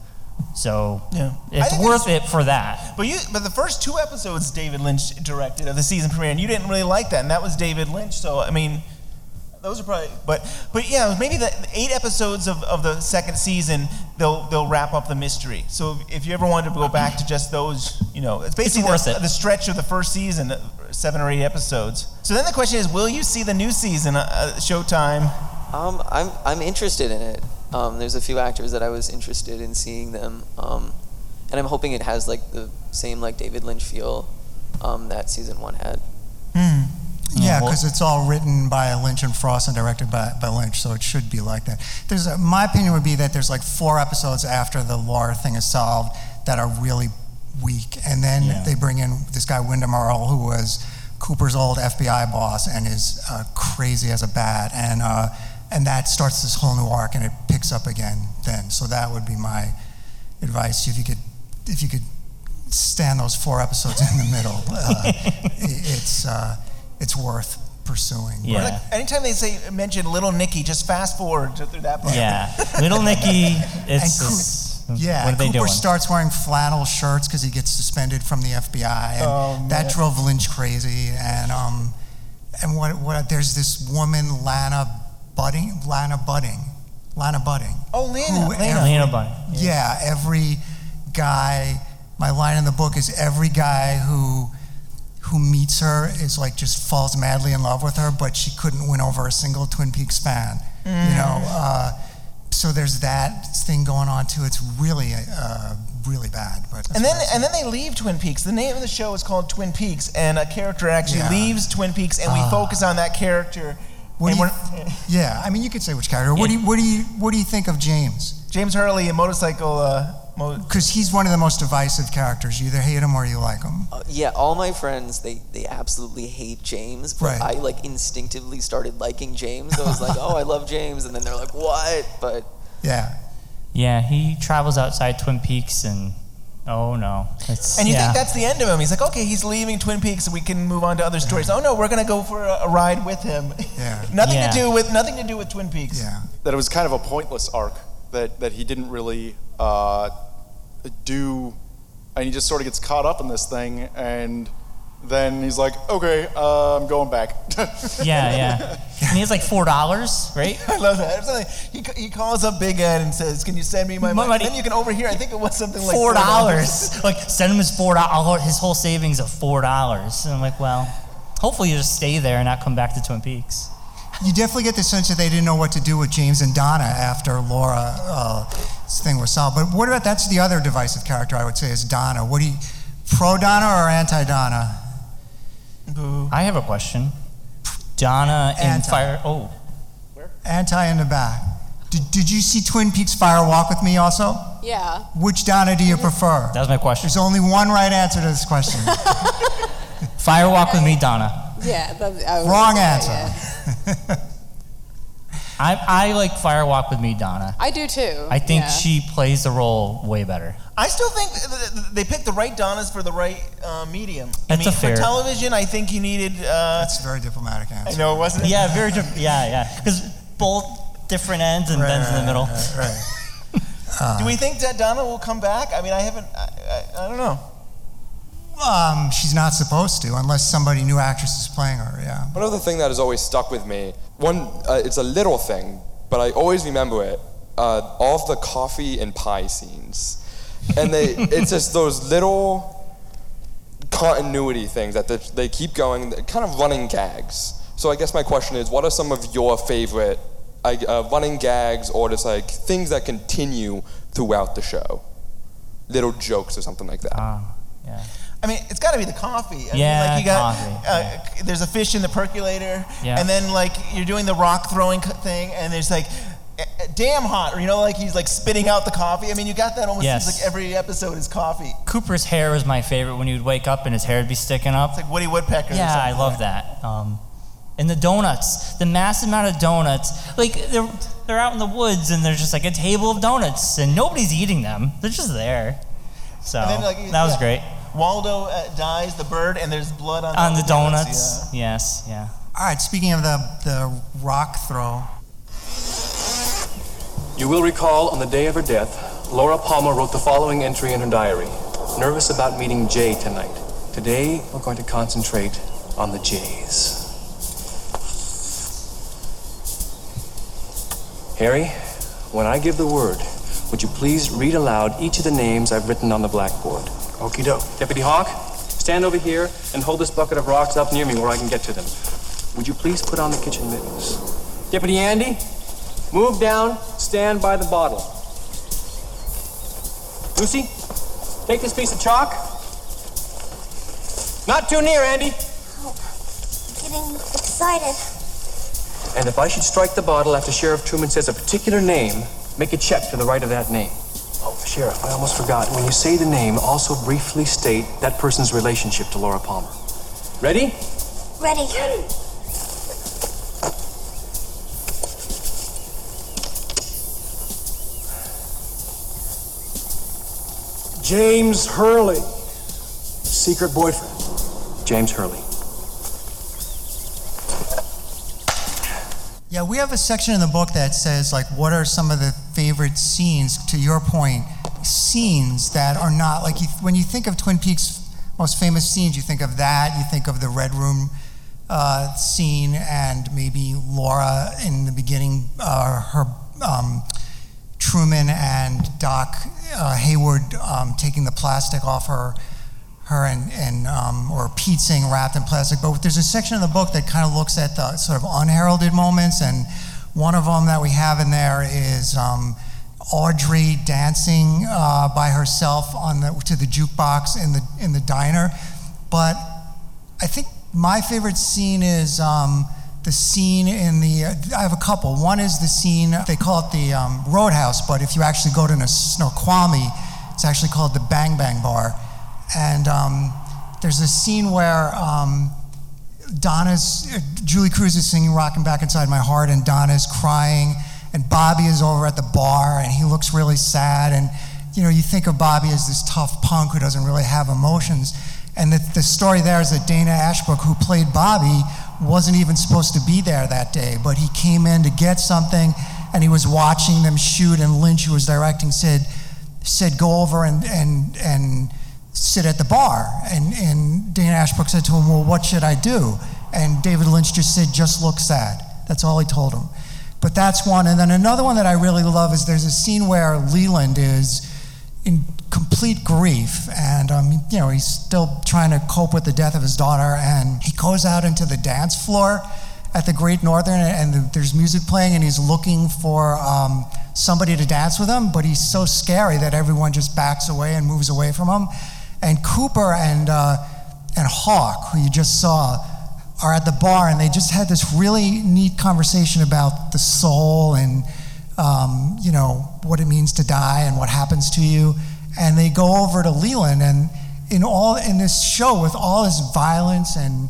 So Yeah. It's worth it for that. But you, but the first two episodes David Lynch directed of the season premiere, and you didn't really like that, and that was David Lynch. So I mean, those are probably, but but yeah, maybe the eight episodes of, of the second season they'll they'll wrap up the mystery. So if you ever wanted to go back to just those, you know, it's basically worth the, it. the stretch of the first season, uh, seven or eight episodes. So then the question is, will you see the new season, uh, uh, Showtime? Um, I'm I'm interested in it. Um, there's a few actors that I was interested in seeing them, um, and I'm hoping it has like the same like David Lynch feel um, that season one had. Hmm. Yeah, because it's all written by Lynch and Frost and directed by, by Lynch, so it should be like that. There's a, my opinion would be that there's like four episodes after the Laura thing is solved that are really weak, and then Yeah. they bring in this guy Windom Earle, who was Cooper's old FBI boss and is uh, crazy as a bat, and uh, and that starts this whole new arc, and it picks up again then. So that would be my advice if you could if you could stand those four episodes in the middle. Uh, it's uh, it's worth pursuing. Yeah. Like, anytime they say mention Little Nicky, just fast forward through that part. Yeah. Little Nicky, it's, And Coo- Yeah, what are they Cooper doing? starts wearing flannel shirts because he gets suspended from the FBI, and Oh, man. that drove Lynch crazy. And um, and what what there's this woman Lana Budding, Lana Budding, Lana Budding. Oh, Lana, who Lena. every- Lena Budding, Yeah. every guy. My line in the book is every guy who who meets her is like just falls madly in love with her, but she couldn't win over a single Twin Peaks fan. You Mm. know, uh, so there's that thing going on too. It's really, uh, really bad. But And then and then they leave Twin Peaks. The name of the show is called Twin Peaks, and a character actually Yeah. leaves Twin Peaks, and we Ah. focus on that character. What you, yeah, I mean, you could say which character. What do you, what do you, what do you think of James? James Hurley, a motorcycle. Uh, Because he's one of the most divisive characters. You either hate him or you like him. Uh, yeah, all my friends they they absolutely hate James, but Right. I like instinctively started liking James. I was like, oh, I love James, and then they're like, what? But Yeah. Yeah, he travels outside Twin Peaks and oh no. It's, And you yeah. think that's the end of him? He's like, okay, he's leaving Twin Peaks, and we can move on to other stories. Oh no, we're gonna go for a, a ride with him. Yeah. nothing Yeah. to do with nothing to do with Twin Peaks. Yeah. that it was kind of a pointless arc that, that he didn't really uh, do and he just sort of gets caught up in this thing and then he's like okay uh, i'm going back yeah, yeah. And he has like four dollars, right? I love that. Like- He, he calls up Big Ed and says, "Can you send me my My money?" money. Then you can overhear. I think it was something like Four dollars. like send him his four dollars, his whole savings of four dollars. And I'm like, well, hopefully you just stay there and not come back to Twin Peaks. You definitely get the sense that they didn't know what to do with James and Donna after Laura uh, thing was solved. But what about that's the other divisive character I would say is Donna. What do you pro Donna or anti Donna? I have a question. Donna and Anti. Fire. Oh, where? Anti in the back. Did, did you see Twin Peaks Fire Walk with Me also? Yeah. Which Donna do you prefer? that was my question. There's only one right answer to this question. Fire walk with me, Donna. Yeah. That, I Wrong answer. say, yeah. I, I like Fire Walk with Me, Donna. I do too. I think yeah. she plays the role way better. I still think th- th- they picked the right Donnas for the right uh, medium. I That's mean, a fair- for television, I think you needed. Uh, That's a very diplomatic answer. I know, wasn't it? Yeah, very different. Yeah, yeah. Because both different ends and Ben's in the middle. Uh, Do we think that Donna will come back? I mean, I haven't. I, I, I don't know. Um, she's not supposed to, unless somebody new actress is playing her. Yeah. One other thing that has always stuck with me, one, uh, it's a little thing, but I always remember it. Uh, all of the coffee and pie scenes, and they, it's just those little continuity things that they, they keep going, kind of running gags. So I guess my question is, what are some of your favorite uh, running gags or just like things that continue throughout the show? Little jokes or something like that. yeah. I mean, it's got to be the coffee. I Yeah, mean, like you got, coffee, uh, there's a fish in the percolator, Yeah. and then like you're doing the rock throwing thing, and there's like, damn hot, or you know, like he's like spitting out the coffee. I mean, you got that almost Yes. seems like every episode is coffee. Cooper's hair was my favorite when he would wake up and his hair would be sticking up. It's like Woody Woodpecker. Yeah, I love that. Um, and the donuts, the massive amount of donuts. Like they're they're out in the woods and there's just like a table of donuts and nobody's eating them. They're just there. So then, like, that was yeah. great. Waldo uh, dies, the bird, and there's blood on, On all the donuts, yes, yeah. All right. Speaking of the the rock throw, You will recall on the day of her death, Laura Palmer wrote the following entry in her diary Nervous about meeting Jay tonight. Today, we're going to concentrate on the Jays. Harry, when I give the word, would you please read aloud each of the names I've written on the blackboard? Okie doke. Deputy Hawk, stand over here and hold this bucket of rocks up near me where I can get to them. Would you please put on the kitchen mittens? Deputy Andy, move down, stand by the bottle. Lucy, take this piece of chalk. Not too near, Andy. Oh, I'm Getting excited. And if I should strike the bottle after Sheriff Truman says a particular name, make a check to the right of that name. Oh, Sheriff, I almost forgot. When you say the name, also briefly state that person's relationship to Laura Palmer. Ready? Ready. James Hurley. Secret boyfriend. James Hurley. Yeah, we have a section in the book that says like, what are some of the favorite scenes? To your point, scenes that are not like you, when you think of Twin Peaks' most famous scenes, you think of that. You think of the Red Room uh, scene and maybe Laura in the beginning, uh, her um, Truman and Doc uh, Hayward um, taking the plastic off her her and, and um, or Pete saying wrapped in plastic. But there's a section of the book that kind of looks at the sort of unheralded moments, and one of them that we have in there is um, Audrey dancing uh, by herself on the to the jukebox in the in the diner. But I think my favorite scene is um, the scene in the. I have a couple. One is the scene they call it the um, Roadhouse, but if you actually go to Snoqualmie, it's actually called the Bang Bang Bar, and um, there's a scene where. Um, Donna's, Julee Cruise is singing Rockin' Back Inside My Heart, and Donna's crying, and Bobby is over at the bar, and he looks really sad. And, you know, you think of Bobby as this tough punk who doesn't really have emotions. And the, the story there is that Dana Ashbrook, who played Bobby, wasn't even supposed to be there that day, but he came in to get something, and he was watching them shoot, and Lynch, who was directing, said, said go over and, and, and sit at the bar. And, and Dana Ashbrook said to him, Well, what should I do? And David Lynch just said, Just look sad. That's all he told him. But that's one. And then another one that I really love is there's a scene where Leland is in complete grief and um, you know he's still trying to cope with the death of his daughter and he goes out into the dance floor at the great northern and there's music playing and he's looking for um, somebody to dance with him but he's so scary that everyone just backs away and moves away from him and Cooper and, uh, and Hawk, who you just saw, are at the bar, and they just had this really neat conversation about the soul and um, you know what it means to die and what happens to you. And they go over to Leland, and in all in this show with all this violence and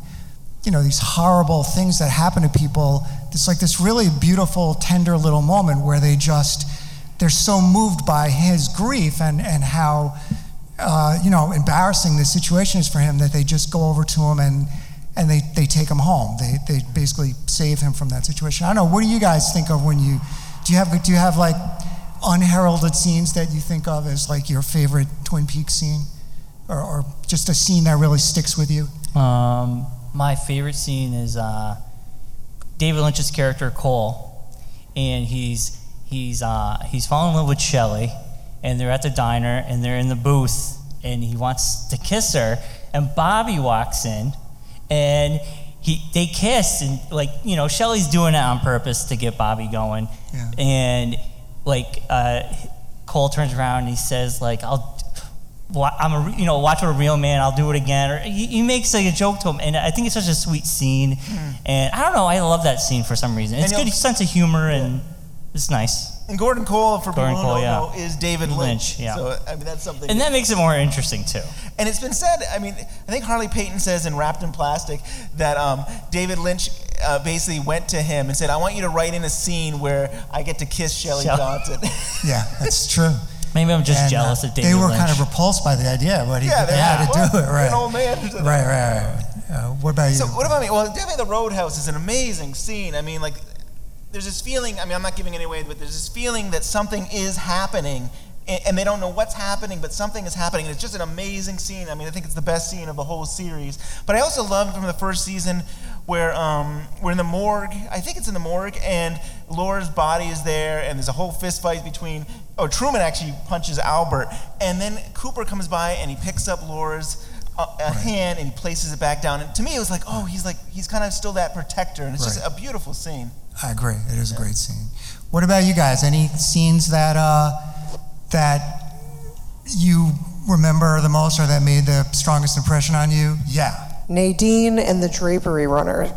you know these horrible things that happen to people, it's like this really beautiful, tender little moment where they just they're so moved by his grief and and how uh, you know, embarrassing the situation is for him that they just go over to him and and they, they take him home. They, they basically save him from that situation. I don't know. What do you guys think of when you do you have do you have like unheralded scenes that you think of as like your favorite Twin Peaks scene, or, or just a scene that really sticks with you? Um, my favorite scene is uh, David Lynch's character Cole, and he's he's uh, he's falling in love with Shelley, and they're at the diner and they're in the booth and he wants to kiss her and Bobby walks in and he they kiss and like you know Shelly's doing it on purpose to get Bobby going. Yeah. and like uh, Cole turns around and he says like I'll I'm a you know watch what a real man I'll do it again or he, he makes like a joke to him and I think it's such a sweet scene. And I don't know I love that scene for some reason. It's good sense of humor and it's nice And Gordon Cole, for Gordon people who Cole, don't yeah. is David Lynch. Lynch, yeah. So I mean, that's something. and that makes it more interesting too And it's been said, I mean, I think Harley Peyton says in Wrapped in Plastic that um, David Lynch uh, basically went to him and said, I want you to write in a scene where I get to kiss Shelley Shelley. Johnson. Yeah, that's true. Maybe I'm just And, uh, jealous of David They were Lynch. kind of repulsed by the idea, but he, Yeah, they they're had like, to do it, right? an old man." Right, right, right. Uh, what about you? So what about me? Well, definitely the Roadhouse is an amazing scene. I mean, like, there's this feeling. I mean, I'm not giving any away, but there's this feeling that something is happening, and, they don't know what's happening, but something is happening. And it's just an amazing scene. I mean, I think it's the best scene of the whole series. But I also loved from the first season where um, we're in the morgue. I think it's in the morgue, and Laura's body is there, and there's a whole fist fight between. Oh, Truman actually punches Albert, and then Cooper comes by and he picks up Laura's a, a hand and he places it back down. And to me, it was like, oh, he's like he's kind of still that protector, and it's just a beautiful scene. I agree. It is a great scene. What about you guys? Any scenes that uh, that you remember the most, or that made the strongest impression on you? Yeah. Nadine and the Drapery Runner.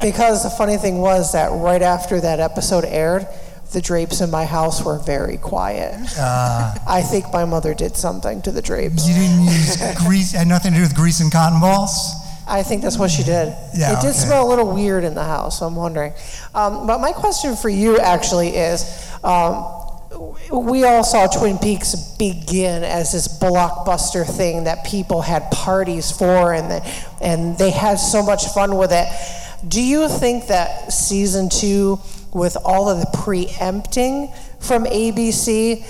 because the funny thing was that right after that episode aired, the drapes in my house were very quiet. Uh, I think my mother did something to the drapes. you didn't use grease. Had nothing to do with grease and cotton balls. I think that's what she did. Yeah, it did okay. smell a little weird in the house, so I'm wondering. Um, but my question for you actually is um, we all saw Twin Peaks begin as this blockbuster thing that people had parties for and, the, and they had so much fun with it. Do you think that season two, with all of the preempting from ABC,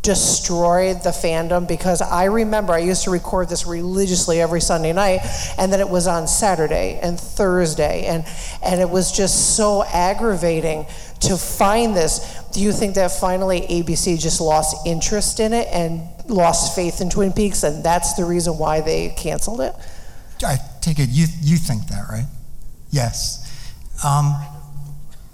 destroyed the fandom because I remember I used to record this religiously every Sunday night and then it was on Saturday and Thursday and and it was just so aggravating to find this. Do you think that finally ABC just lost interest in it and lost faith in Twin Peaks, and that's the reason why they canceled it. I take it you you think that, right? Yes. Um,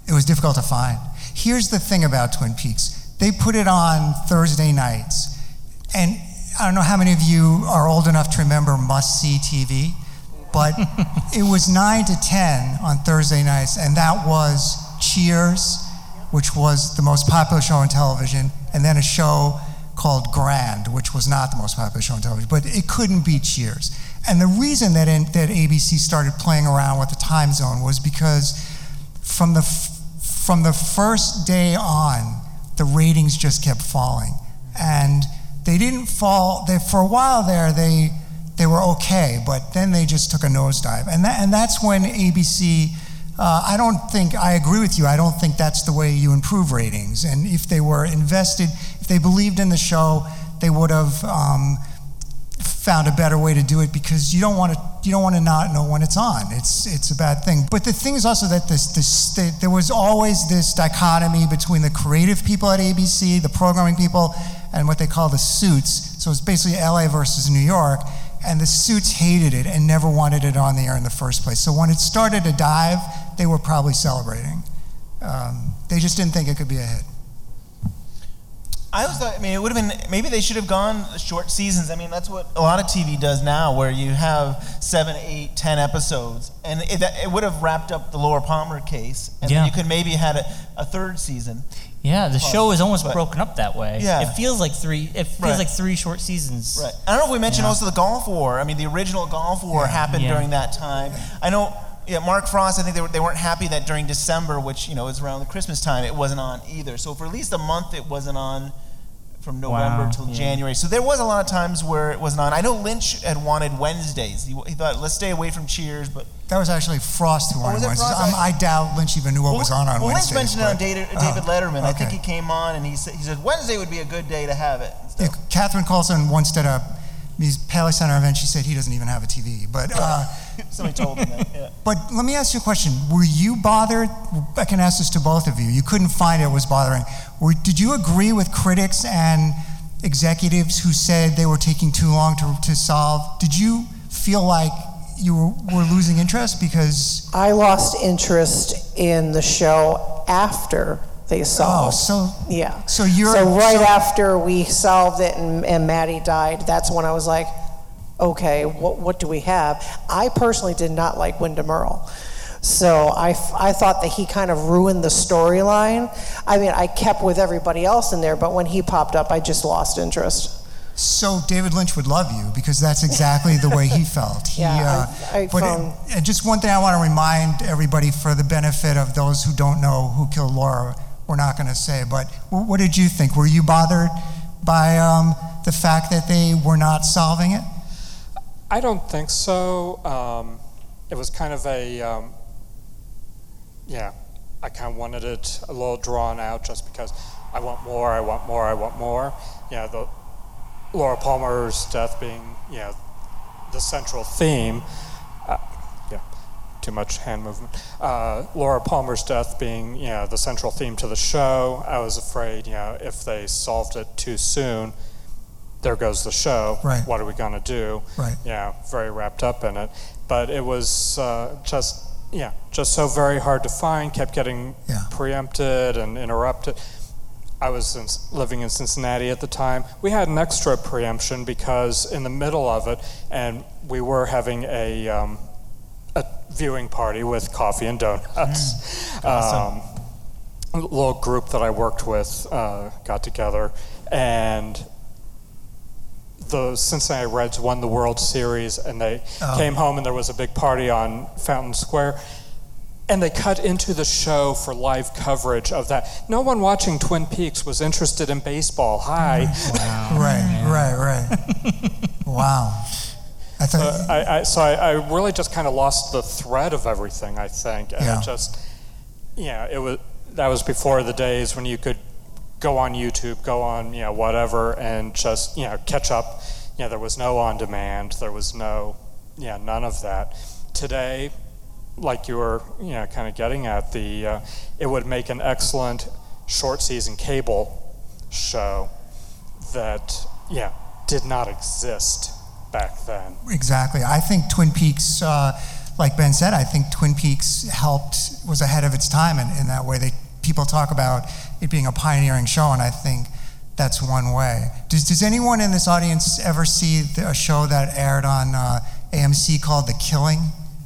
it was difficult to find. Here's the thing about Twin Peaks: they put it on Thursday nights, and I don't know how many of you are old enough to remember must-see TV, but it was nine to ten on Thursday nights, and that was Cheers, which was the most popular show on television, and then a show called Grand, which was not the most popular show on television, but it couldn't be Cheers. And the reason that, in, that ABC started playing around with the time zone was because from the, f- from the first day on, the ratings just kept falling. And they didn't fall, they, for a while there, they, they were okay, but then they just took a nosedive. And, that, and that's when ABC, uh, I don't think, I agree with you, I don't think that's the way you improve ratings. And if they were invested, if they believed in the show, they would have um, found a better way to do it because you don't want to you don't want to not know when it's on. It's it's a bad thing. But the thing is also that this this that there was always this dichotomy between the creative people at ABC, the programming people, and what they call the suits. So it's basically LA versus New York. And the suits hated it and never wanted it on the air in the first place. So when it started to dive, they were probably celebrating. Um, they just didn't think it could be a hit. I always thought, I mean, it would have been, maybe they should have gone short seasons. I mean, that's what a lot of TV does now, where you have seven, eight, ten episodes. And it, it would have wrapped up the Laura Palmer case. And Yeah. then you could maybe had a, a third season. Yeah, the show is almost But- broken up that way. Yeah. It feels like three. It feels Right. like three short seasons. Right. I don't know if we mentioned Yeah. also the Gulf War. I mean, the original Gulf War happened Yeah. during that time. I know, yeah, Mark Frost, I think they, were, they weren't happy that during December, which, you know, is around the Christmas time, it wasn't on either. So for at least a month, it wasn't on from November Wow, till yeah. January. So there was a lot of times where it wasn't on. I know Lynch had wanted Wednesdays. He, he thought, let's stay away from Cheers, but That was actually Frost who Oh, wanted it Wednesdays. Frost? Um, I doubt Lynch even knew what was on on well, Wednesdays. Lynch mentioned it on David, Oh, David Letterman. I think he came on and he said, he said Wednesday would be a good day to have it. Yeah, Catherine Coulson once did a these Paley Center event. She said he doesn't even have a TV. But uh, Somebody told him that. Yeah. but let me ask you a question. Were you bothered? I can ask this to both of you. You couldn't find it was bothering. Were, did you agree with critics and executives who said they were taking too long to, to solve? Did you feel like you were, were losing interest because? I lost interest in the show after they solved. Oh, so yeah. So you're so right so- after we solved it and, and Maddie died, that's when I was like, okay, what, what do we have? I personally did not like Windom Earle. So I thought that he kind of ruined the storyline. I mean, I kept with everybody else in there, but when he popped up, I just lost interest. So David Lynch would love you because that's exactly the way he felt. He, Yeah, uh, I- I but found- and just one thing I want to remind everybody for the benefit of those who don't know who killed Laura, we're not going to say. But what did you think? Were you bothered by um, the fact that they were not solving it? I don't think so. Um, it was kind of a, um, yeah, I kind of wanted it a little drawn out just because I want more, I want more, I want more. Yeah, the Laura Palmer's death being, yeah, the central theme. Too much hand movement. Uh, Laura Palmer's death being, yeah, the central theme to the show. I was afraid, you know, if they solved it too soon, there goes the show. Right. What are we going to do? Right. Yeah, very wrapped up in it. But it was uh, just, yeah, just so very hard to find, kept getting Yeah. preempted and interrupted. I was in, living in Cincinnati at the time. We had an extra preemption because in the middle of it, and we were having a, um, a viewing party with coffee and donuts. Awesome. Um, a little group that I worked with uh, got together, and the Cincinnati Reds won the World Series, and they Oh. came home, and there was a big party on Fountain Square. And they cut into the show for live coverage of that. No one watching Twin Peaks was interested in baseball. Hi. Wow. Right, right, right. wow. I thought. Uh, I, I, so I, I really just kind of lost the thread of everything. I think, and Yeah. it just, yeah, it was that was before the days when you could go on YouTube, go on, you know, whatever, and just you know catch up. You know, there was no on demand. There was no, yeah, none of that. Today, like you were, you know, kind of getting at the, uh, it would make an excellent short season cable show that yeah, did not exist back then. Exactly. I think Twin Peaks, uh, like Ben said, I think Twin Peaks helped, was ahead of its time in, in that way. They, people talk about it being a pioneering show, and I think that's one way. Does, does anyone in this audience ever see the, a show that aired on uh, AMC called The Killing?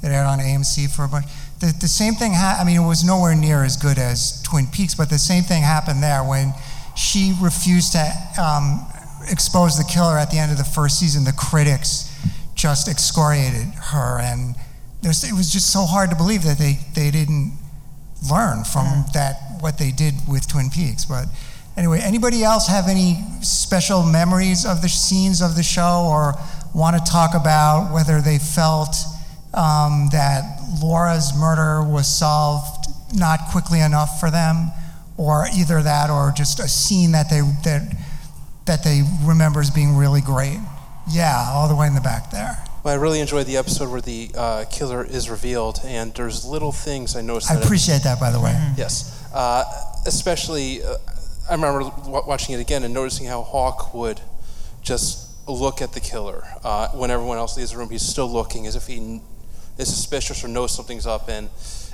It aired on AMC for a bunch. The, the same thing, ha- I mean, it was nowhere near as good as Twin Peaks, but the same thing happened there when she refused to um, expose the killer at the end of the first season. The critics just excoriated her, and there's, it was just so hard to believe that they, they didn't learn from that what they did with Twin Peaks. But anyway, anybody else have any special memories of the scenes of the show, or want to talk about whether they felt um, that Laura's murder was solved not quickly enough for them, or either that, or just a scene that they that that they remember as being really great? Yeah, all the way in the back there. Well, I really enjoyed the episode where the uh, killer is revealed, and there's little things I noticed. I that appreciate that, by the way. Yes, uh, especially uh, I remember w- watching it again and noticing how Hawk would just look at the killer uh, when everyone else leaves the room. He's still looking as if he n- is suspicious or knows something's up, and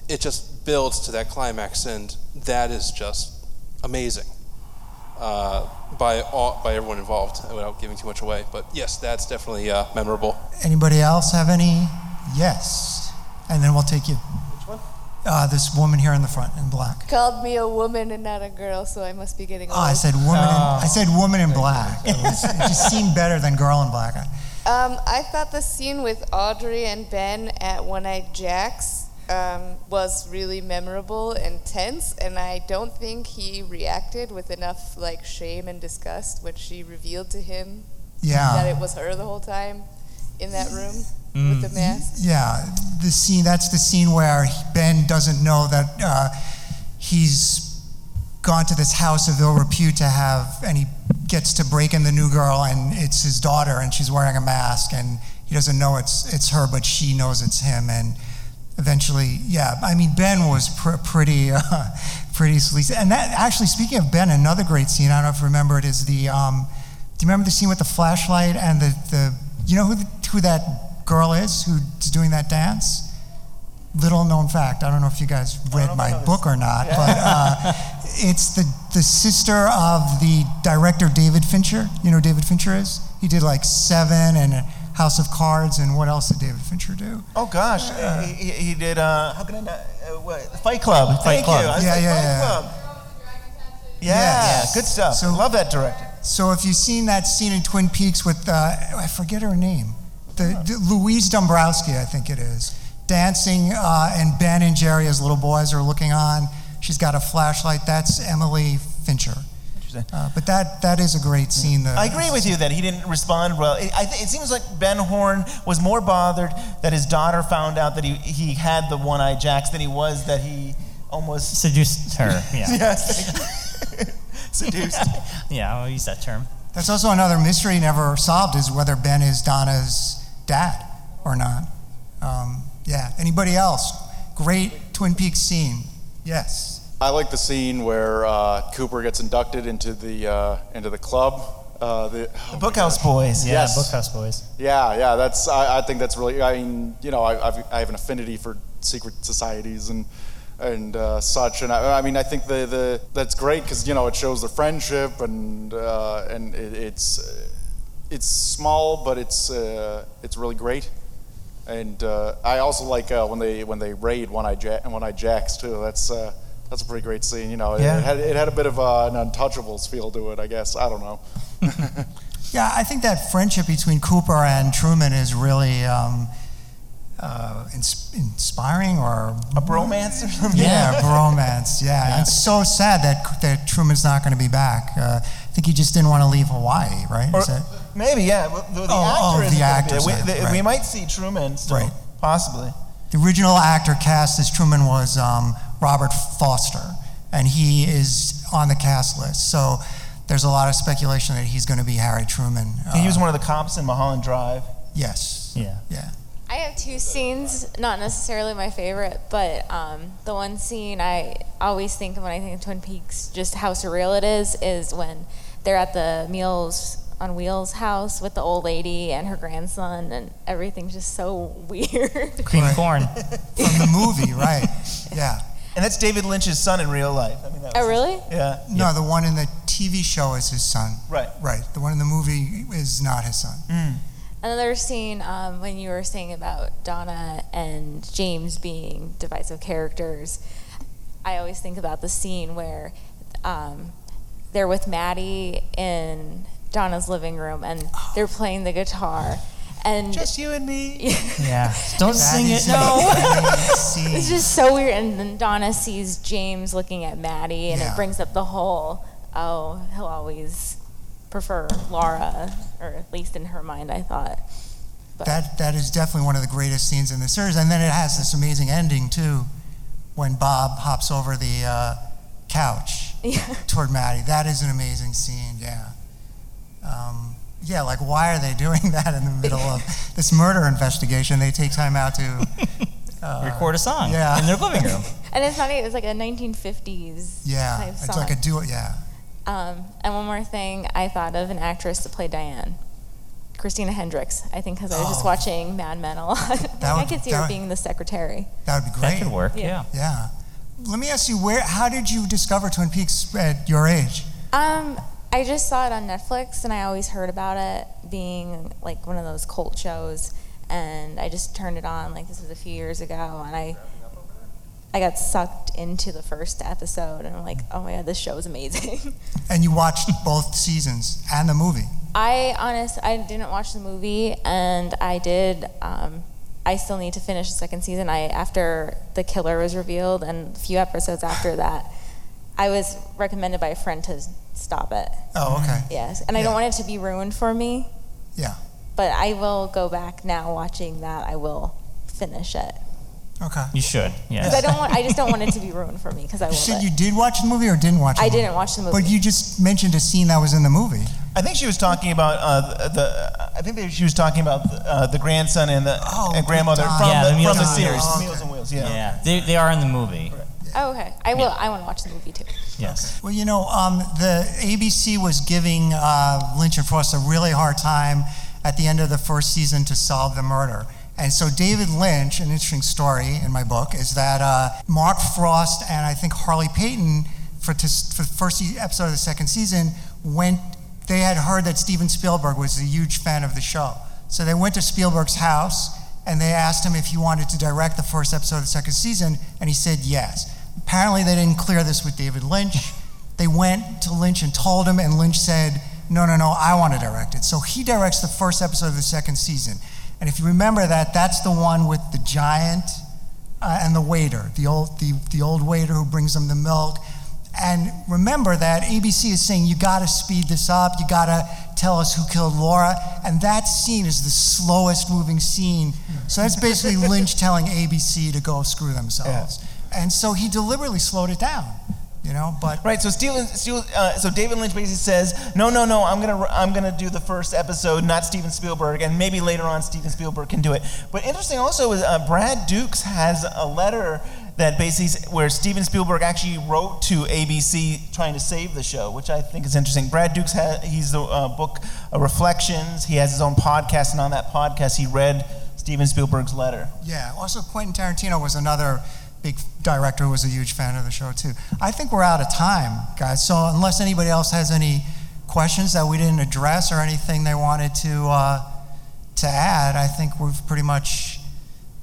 it just builds to that climax, and that is just amazing uh, by all, by everyone involved without giving too much away. But yes, that's definitely uh, memorable. Anybody else have any? Yes. And then we'll take you. Which one? Uh, this woman here in the front in black. Called me a woman and not a girl, so I must be getting Oh, old. I said woman. In, I said woman in black. It, was, it just seemed better than girl in black. Um, I thought the scene with Audrey and Ben at One Eyed Jack's um, was really memorable and tense, and I don't think he reacted with enough like shame and disgust when she revealed to him Yeah. that it was her the whole time in that room with the mask. Yeah, the scene. That's the scene where Ben doesn't know that uh, he's gone to this house of ill repute to have, and he gets to break in the new girl, and it's his daughter, and she's wearing a mask, and he doesn't know it's it's her, but she knows it's him, and eventually, yeah. I mean, Ben was pr- pretty uh, pretty sleazy, and that actually, speaking of Ben, another great scene. I don't know if you remember it is the. Um, do you remember the scene with the flashlight and the the? You know who the, who that girl is who's doing that dance? Little known fact. I don't know if you guys read my book or not, but uh, it's the the sister of the director David Fincher. You know who David Fincher is? He did like Seven and House of Cards, and what else did David Fincher do? Oh gosh, he, he- did. Uh, how can I not? Uh, what? Fight Club. Fight Thank Club. you. I Yeah, like, yeah, Fight yeah. Club. Yeah, Yes. good stuff. So- Love that director. So if you've seen that scene in Twin Peaks with, uh, I forget her name, the, the Louise Dombrowski, I think it is, dancing, uh, and Ben and Jerry as little boys are looking on. She's got a flashlight. That's Emily Fincher. Uh, but that that is a great scene. Though. I agree with you that he didn't respond well. It, I th- it seems like Ben Horne was more bothered that his daughter found out that he, he had the one eye jacks than he was that he almost Seduced her, yeah. yes. Seduced. yeah, I'll use that term. That's also another mystery never solved is whether Ben is Donna's dad or not. Um, yeah. Anybody else? Great Twin Peaks scene. Yes. I like the scene where uh, Cooper gets inducted into the uh, into the club. Uh, the, The Bookhouse Boys. Yeah, Yes. Bookhouse Boys. Yeah, yeah, that's. I, I think that's really. I mean, you know, I, I've, I have an affinity for secret societies and and uh, such, and I, I mean, I think the, the that's great because you know it shows the friendship and uh, and it, it's it's small, but it's uh, it's really great. And uh, I also like uh, when they when they raid One Eye Jack One Eye Jacks too. That's uh, that's a pretty great scene. You know, it, Yeah. it had it had a bit of uh, an Untouchables feel to it. I guess I don't know. Yeah, I think that friendship between Cooper and Truman is really um, uh, ins- inspiring or a bromance or something. Yeah, bromance. Yeah, And it's so sad that that Truman's not going to be back. Uh, I think he just didn't want to leave Hawaii, right? Or Is that- maybe, yeah. Well, The, the Oh, actor oh, the gonna be actor's there. We, the- right. we might see Truman still, Right. possibly. The original actor cast as Truman was um, Robert Forster, and he is on the cast list. So there's a lot of speculation that he's going to be Harry Truman. he was Uh, one of the cops in Mulholland Drive. Yes. Yeah. Yeah. I have two scenes, not necessarily my favorite, but um, the one scene I always think of when I think of Twin Peaks, just how surreal it is, is when they're at the meals on Wheels house with the old lady and her grandson, and everything's just so weird. Cream corn. From the movie, right? Yeah. And that's David Lynch's son in real life. I mean, that Oh, was- really? Yeah. No, the one in the TV show is his son. Right. Right. The one in the movie is not his son. Another scene um, when you were saying about Donna and James being divisive characters, I always think about the scene where um, they're with Maddie in Donna's living room and they're playing the guitar. And just you and me. Yeah. Don't That sing it. No. It's just so weird. And then Donna sees James looking at Maddie, and Yeah. it brings up the whole, oh, he'll always prefer Laura, or at least in her mind, I thought. That that is definitely one of the greatest scenes in the series, and then it has this amazing ending too, when Bob hops over the uh, couch Yeah. toward Maddie. That is an amazing scene. Yeah. Um, yeah, like why are they doing that in the middle of this murder investigation? They take time out to uh, Record a song Yeah. in their living room. And it's not even, it's like a 1950s Yeah, type it's like a duo. Yeah. Um, and one more thing, I thought of an actress to play Diane. Christina Hendricks, I think, because I was just Oh. watching Mad Men a lot. Like, I could see her would- being the secretary. That would be great. That could work. Yeah. Yeah. Yeah. Let me ask you, where? How did you discover Twin Peaks at your age? Um, I just saw it on Netflix, and I always heard about it being like one of those cult shows, and I just turned it on. Like this was a few years ago, and I, I got sucked into the first episode, and I'm like, oh my god, this show is amazing. And you watched both seasons and the movie. I honest, I didn't watch the movie, and I did. Um, I still need to finish the second season. I after the killer was revealed, and a few episodes after that, I was recommended by a friend to stop it. Oh, okay. Yes, and I don't want it to be ruined for me. Yeah. But I will go back now watching that. I will finish it Okay. You should. Yeah. because I don't want. I just don't want it to be ruined for me because I You will. said you did watch the movie or didn't watch the I movie? didn't watch the movie. But you just mentioned a scene that was in the movie. I think she was talking about uh, the, the. I think that she was talking about uh, the grandson and the and grandmother Don. from Yeah, the, the Meals from the on series, Wheels. Meals on Wheels. Yeah. Yeah. They, they are in the movie. Oh, okay. I will. I want to watch the movie too. Yes. Well, you know, um, the ABC was giving uh, Lynch and Frost a really hard time at the end of the first season to solve the murder. And so David Lynch, an interesting story in my book, is that uh, Mark Frost and I think Harley Peyton, for, to, for the first episode of the second season, went. They had heard that Steven Spielberg was a huge fan of the show, so they went to Spielberg's house and they asked him if he wanted to direct the first episode of the second season, and he said yes. Apparently, they didn't clear this with David Lynch. They went to Lynch and told him, and Lynch said, No, no, no, I want to direct it. So he directs the first episode of the second season. And if you remember that, that's the one with the giant uh, and the waiter, the old, the, the old waiter who brings them the milk. And remember that ABC is saying, You got to speed this up, you got to tell us who killed Laura. And that scene is the slowest moving scene. So that's basically Lynch telling ABC to go screw themselves. And so he deliberately slowed it down, you know, but. Right. So Steven, Steven, uh, so David Lynch basically says, no, no, no. I'm gonna I'm gonna do the first episode, not Steven Spielberg, and maybe later on Steven Spielberg can do it. But interesting also is uh, Brad Dukes has a letter that basically where Steven Spielberg actually wrote to ABC trying to save the show, which I think is interesting. Brad Dukes has he's the uh, book uh, Reflections. He has his own podcast, and on that podcast he read Steven Spielberg's letter. Yeah. Also, Quentin Tarantino was another big director was a huge fan of the show too. I think we're out of time, guys. So unless anybody else has any questions that we didn't address or anything they wanted to uh, to add, I think we've pretty much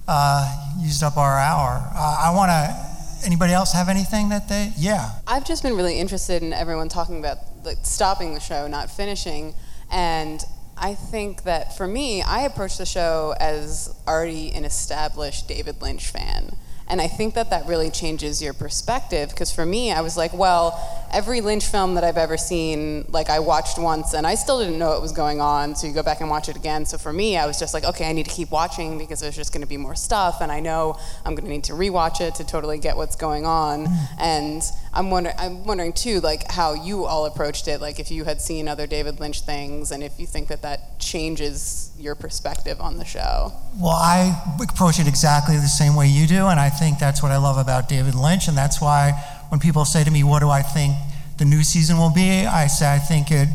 uh, used up our hour. Uh, I want to. Anybody else have anything that they? Yeah. I've just been really interested in everyone talking about like stopping the show, not finishing, and I think that for me, I approach the show as already an established David Lynch fan. And I think that that really changes your perspective because for me, I was like, well, every Lynch film that I've ever seen, like I watched once and I still didn't know what was going on. So you go back and watch it again. So for me, I was just like, okay, I need to keep watching because there's just going to be more stuff. And I know I'm going to need to rewatch it to totally get what's going on. Mm-hmm. And I'm, wonder- I'm wondering too, like how you all approached it, like if you had seen other David Lynch things and if you think that that changes your perspective on the show. Well, I approach it exactly the same way you do, and I think that's what I love about David Lynch, and that's why when people say to me, "What do I think the new season will be?" I say, "I think it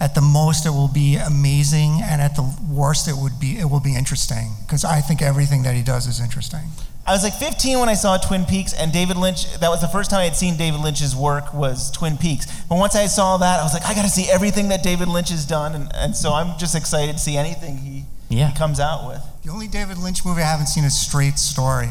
At the most, it will be amazing, and at the worst, it would be it will be interesting because I think everything that he does is interesting. I was like 15 when I saw Twin Peaks, and David Lynch. That was the first time I had seen David Lynch's work was Twin Peaks. But once I saw that, I was like, I got to see everything that David Lynch has done, and, and so I'm just excited to see anything he, Yeah. he comes out with. The only David Lynch movie I haven't seen is Straight Story.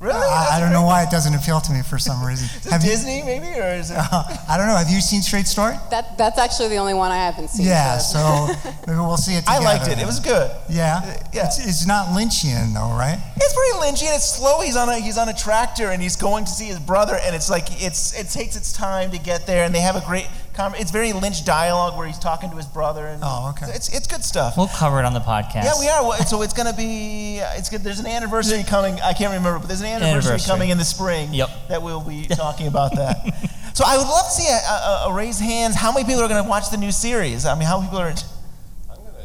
Really? Uh, I, I don't know why it doesn't appeal to me for some reason. Is it Have you- Disney maybe, or is it? Uh, I don't know. Have you seen Straight Story? That that's actually the only one I haven't seen. Yeah, so maybe we'll see it I liked it. It was good. Yeah, uh, yeah. It's, it's not Lynchian though, right? It's pretty Lynchy and it's slow. He's on a he's on a tractor and he's going to see his brother and it's like it's it takes its time to get there and they have a great com- it's very Lynch dialogue where he's talking to his brother and oh okay it's it's good stuff. We'll cover it on the podcast. Yeah, we are. Well, So it's gonna be. It's good. There's an anniversary coming. I can't remember, but there's an anniversary, Anniversary. coming in the spring. Yep. That we'll be talking about that. so I would love to see a, a, a raise hands. How many people are gonna watch the new series? I mean, how many people are?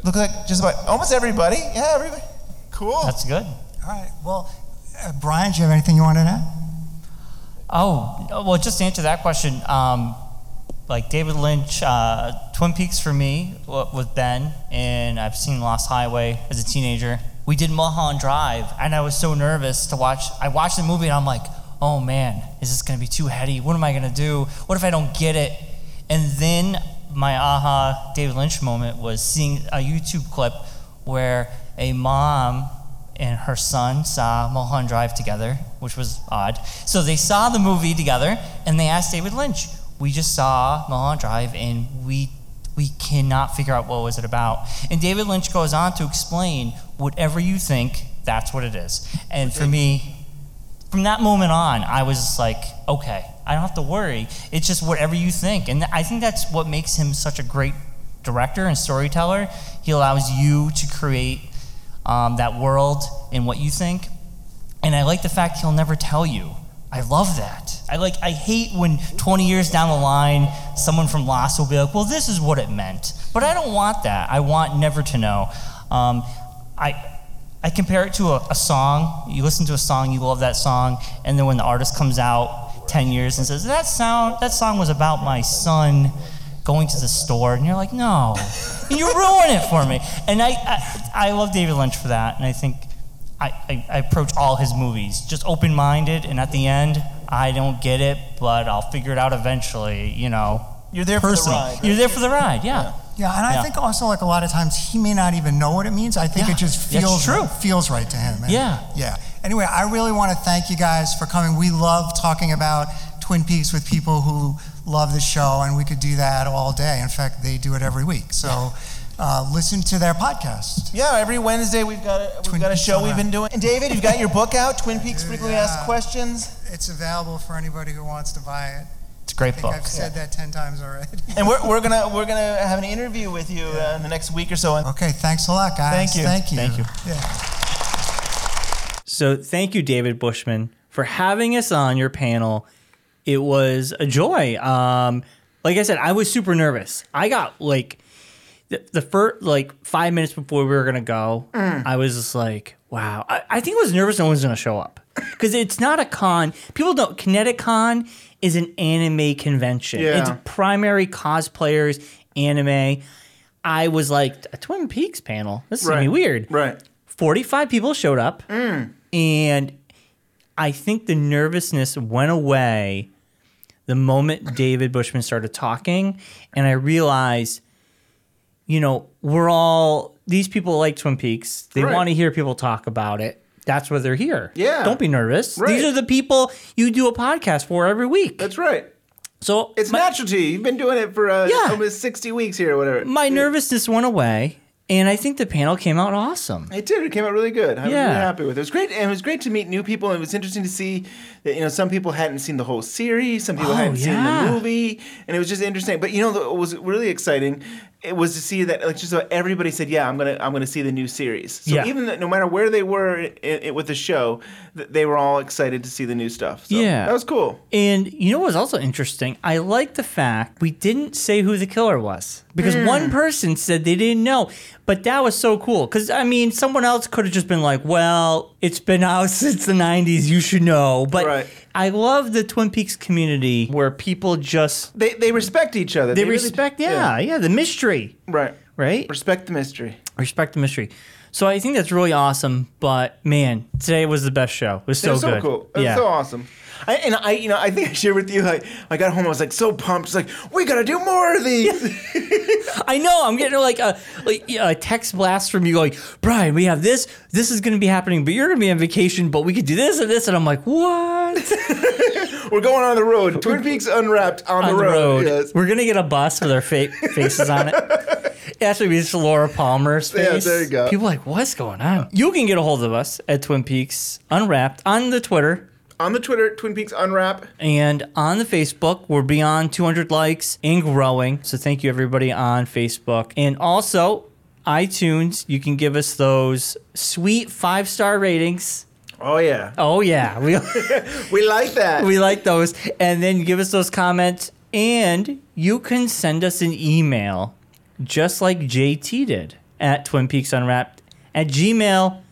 Look like just about almost everybody. Yeah, everybody. Cool. That's good. All right. Well, uh, Brian, do you have anything you wanted to add? Oh, well, just to answer that question, um, like David Lynch, uh, Twin Peaks for me with Ben, and I've seen Lost Highway as a teenager. We did Mulholland Drive, and I was so nervous to watch. I watched the movie, and I'm like, oh man, is this going to be too heady? What am I going to do? What if I don't get it? And then my aha David Lynch moment was seeing a YouTube clip where a mom and her son saw Mulholland Drive together, which was odd. So they saw the movie together, and they asked David Lynch. We just saw Mulholland Drive, and we we cannot figure out what was it about. And David Lynch goes on to explain whatever you think, that's what it is. And for me, from that moment on, I was like, okay, I don't have to worry. It's just whatever you think. And I think that's what makes him such a great director and storyteller. He allows you to create um, that world and what you think. And I like the fact he'll never tell you. I love that. I like. I hate when 20 years down the line, someone from Lost will be like, "Well, this is what it meant," but I don't want that. I want never to know. Um, I I compare it to a, a song. You listen to a song, you love that song, and then when the artist comes out 10 years and says, "That sound, that song was about my son going to the store," and you're like, "No, you ruin it for me." And I, I I love David Lynch for that, and I think I, I, I approach all his movies just open minded, and at the end, I don't get it, but I'll figure it out eventually. You know, You're there for the ride, right? You're there for the ride, yeah. Yeah, and I Yeah. think also like a lot of times he may not even know what it means. I think Yeah, it just feels true. feels right to him. And- Yeah. yeah. Anyway, I really want to thank you guys for coming. We love talking about Twin Peaks with people who love the show, and we could do that all day. In fact, they do it every week. So uh, listen to their podcast. Yeah, every Wednesday we've got a we've got a show we've been doing. And David, you've got your book out, Twin Peaks Frequently Asked Questions. It's available for anybody who wants to buy it. It's a great I think book. I've said that ten times already. And we're, we're gonna we're gonna have an interview with you uh, in the next week or so. Okay, thanks a lot, guys. Thank you. Thank you. Thank you. Yeah. So thank you, David Bushman, for having us on your panel. It was a joy. Um, like I said, I was super nervous. I got like the, the first like five minutes before we were gonna go, Mm. I was just like, wow. I, I think I was nervous no one's gonna show up because it's not a con. People don't. ConnectiCon is an anime convention. Yeah. It's primary cosplayers, anime. I was like a Twin Peaks panel. This is gonna be weird. Right. 45 people showed up. And I think the nervousness went away the moment David Bushman started talking. And I realized, you know, we're all, these people like Twin Peaks. They Right. want to hear people talk about it. That's why they're here. Yeah. Don't be nervous. Right. These are the people you do a podcast for every week. That's right. So It's natural to you. You've been doing it for uh, Yeah. almost 60 weeks here or whatever. my nervousness went away. And I think the panel came out awesome. It did. It came out really good. I was Yeah. really happy with it. It was great, and it was great to meet new people. And it was interesting to see that you know some people hadn't seen the whole series, some people Oh, hadn't seen the movie, and it was just interesting. But you know, what was really exciting it was to see that like just about everybody said, "Yeah, I'm gonna I'm gonna see the new series." So Yeah. even that, no matter where they were i i with the show, th- they were all excited to see the new stuff. So yeah. that was cool. And you know what was also interesting? I like the fact we didn't say who the killer was because Mm. one person said they didn't know. But that was so cool because I mean, someone else could have just been like, "Well, it's been out since the '90s. You should know." But I love the Twin Peaks community where people just They, they respect each other. they, really- respect, yeah, yeah, the mystery, Right. right? Respect the mystery. Respect the mystery. So I think that's really awesome. But man, today was the best show. It was so It was so good. cool. It was yeah. so awesome. I, and I, you know, I think I shared with you. Like, I got home, I was like so pumped. It's like we gotta do more of these. I know. I'm getting like a like a text blast from you going, Brian, we have this. This is to be happening, but you're to be on vacation. But we could do this and this, and I'm like, what? We're going on the road. Twin Peaks Unwrapped on, the, road. Yes. We're gonna get a bus with our fa- faces on it. Actually be just Laura Palmer's face. Yeah, there you go. People are like, what's going on? You can get a hold of us at Twin Peaks Unwrapped on the Twitter. On the Twitter, Twin Peaks Unwrap. And on the Facebook, we're beyond 200 likes and growing. So thank you, everybody on Facebook. And also, iTunes, you can give us those sweet five star ratings. Oh yeah. Oh yeah. We we like that. we like those. And then give us those comments. And you can send us an email just like JT did at Twin Peaks Unwrapped at gmail.com.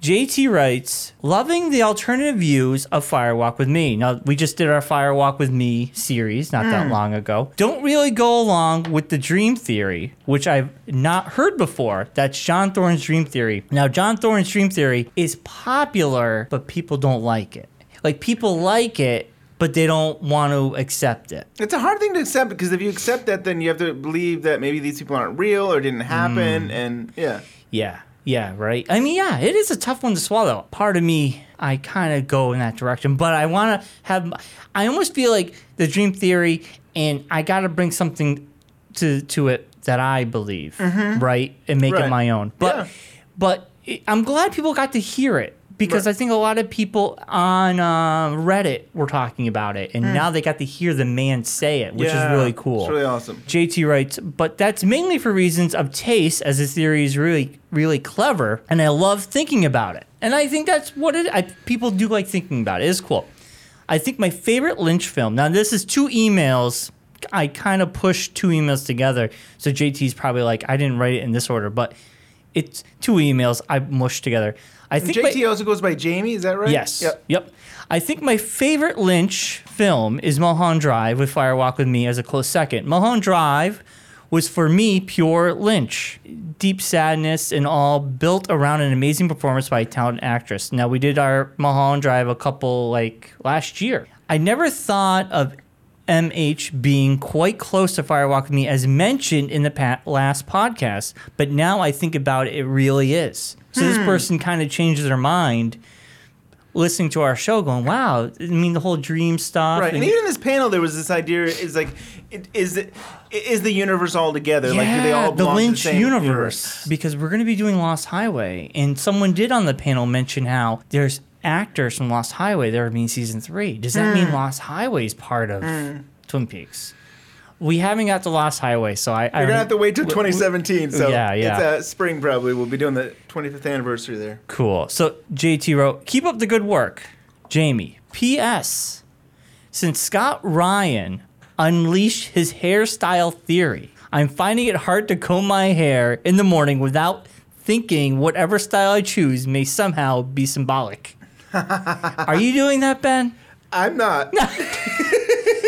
JT writes, loving the alternative views of Firewalk with Me. Now, we just did our Firewalk with Me series not that Mm. long ago. Don't really go along with the dream theory, which I've not heard before. That's John Thorne's dream theory. Now, John Thorne's dream theory is popular, but people don't like it. Like, people like it, but they don't want to accept it. It's a hard thing to accept because if you accept that, then you have to believe that maybe these people aren't real or didn't happen, Mm. and yeah. Yeah, yeah, right. I mean, yeah, it is a tough one to swallow. Part of me, I kind of go in that direction, but I want to have. I almost feel like the dream theory, and I got to bring something to to it that I believe, Mhm. right, and make it my own. But Yeah. but it- I'm glad people got to hear it. Because I think a lot of people on uh, Reddit were talking about it, and Mm. now they got to hear the man say it, which Yeah, is really cool. it's really awesome. JT writes, but that's mainly for reasons of taste, as the theory is really, really clever, and I love thinking about it. And I think that's what it. I, people do like thinking about it. It's cool. I think my favorite Lynch film. Now this is two emails. I kind of pushed two emails together, so JT's probably like, I didn't write it in this order, but it's two emails I mushed together. I think my- JT also goes by Jamie. Is that right? Yes. Yep. Yep. I think my favorite Lynch film is Mulholland Drive with Firewalk with Me as a close second. Mulholland Drive was for me pure Lynch. Deep sadness and all built around an amazing performance by a talented actress. Now we did our Mulholland Drive a couple like last year. I never thought of MH being quite close to Firewalk with Me as mentioned in the pa- last podcast, but now I think about it, it really is. So this Hmm. person kind of changes their mind listening to our show going, wow, I mean, the whole dream stuff. Right, and even in this panel, there was this idea: is like, it, is it is the universe all together? like, do they all the belong to Lynch the same universe. Because we're going to be doing Lost Highway, and someone did on the panel mention how there's actors from Lost Highway that are being season three. Does that mean Mm. Lost Highway is part of Mm. Twin Peaks? We haven't got to Lost Highway, so I. You're gonna have to wait till 2017. So yeah, yeah. it's uh, spring probably. We'll be doing the 25th anniversary there. Cool. So JT wrote, "Keep up the good work, Jamie." P.S. Since Scott Ryan unleashed his hairstyle theory, I'm finding it hard to comb my hair in the morning without thinking whatever style I choose may somehow be symbolic. Are you doing that, Ben? I'm not.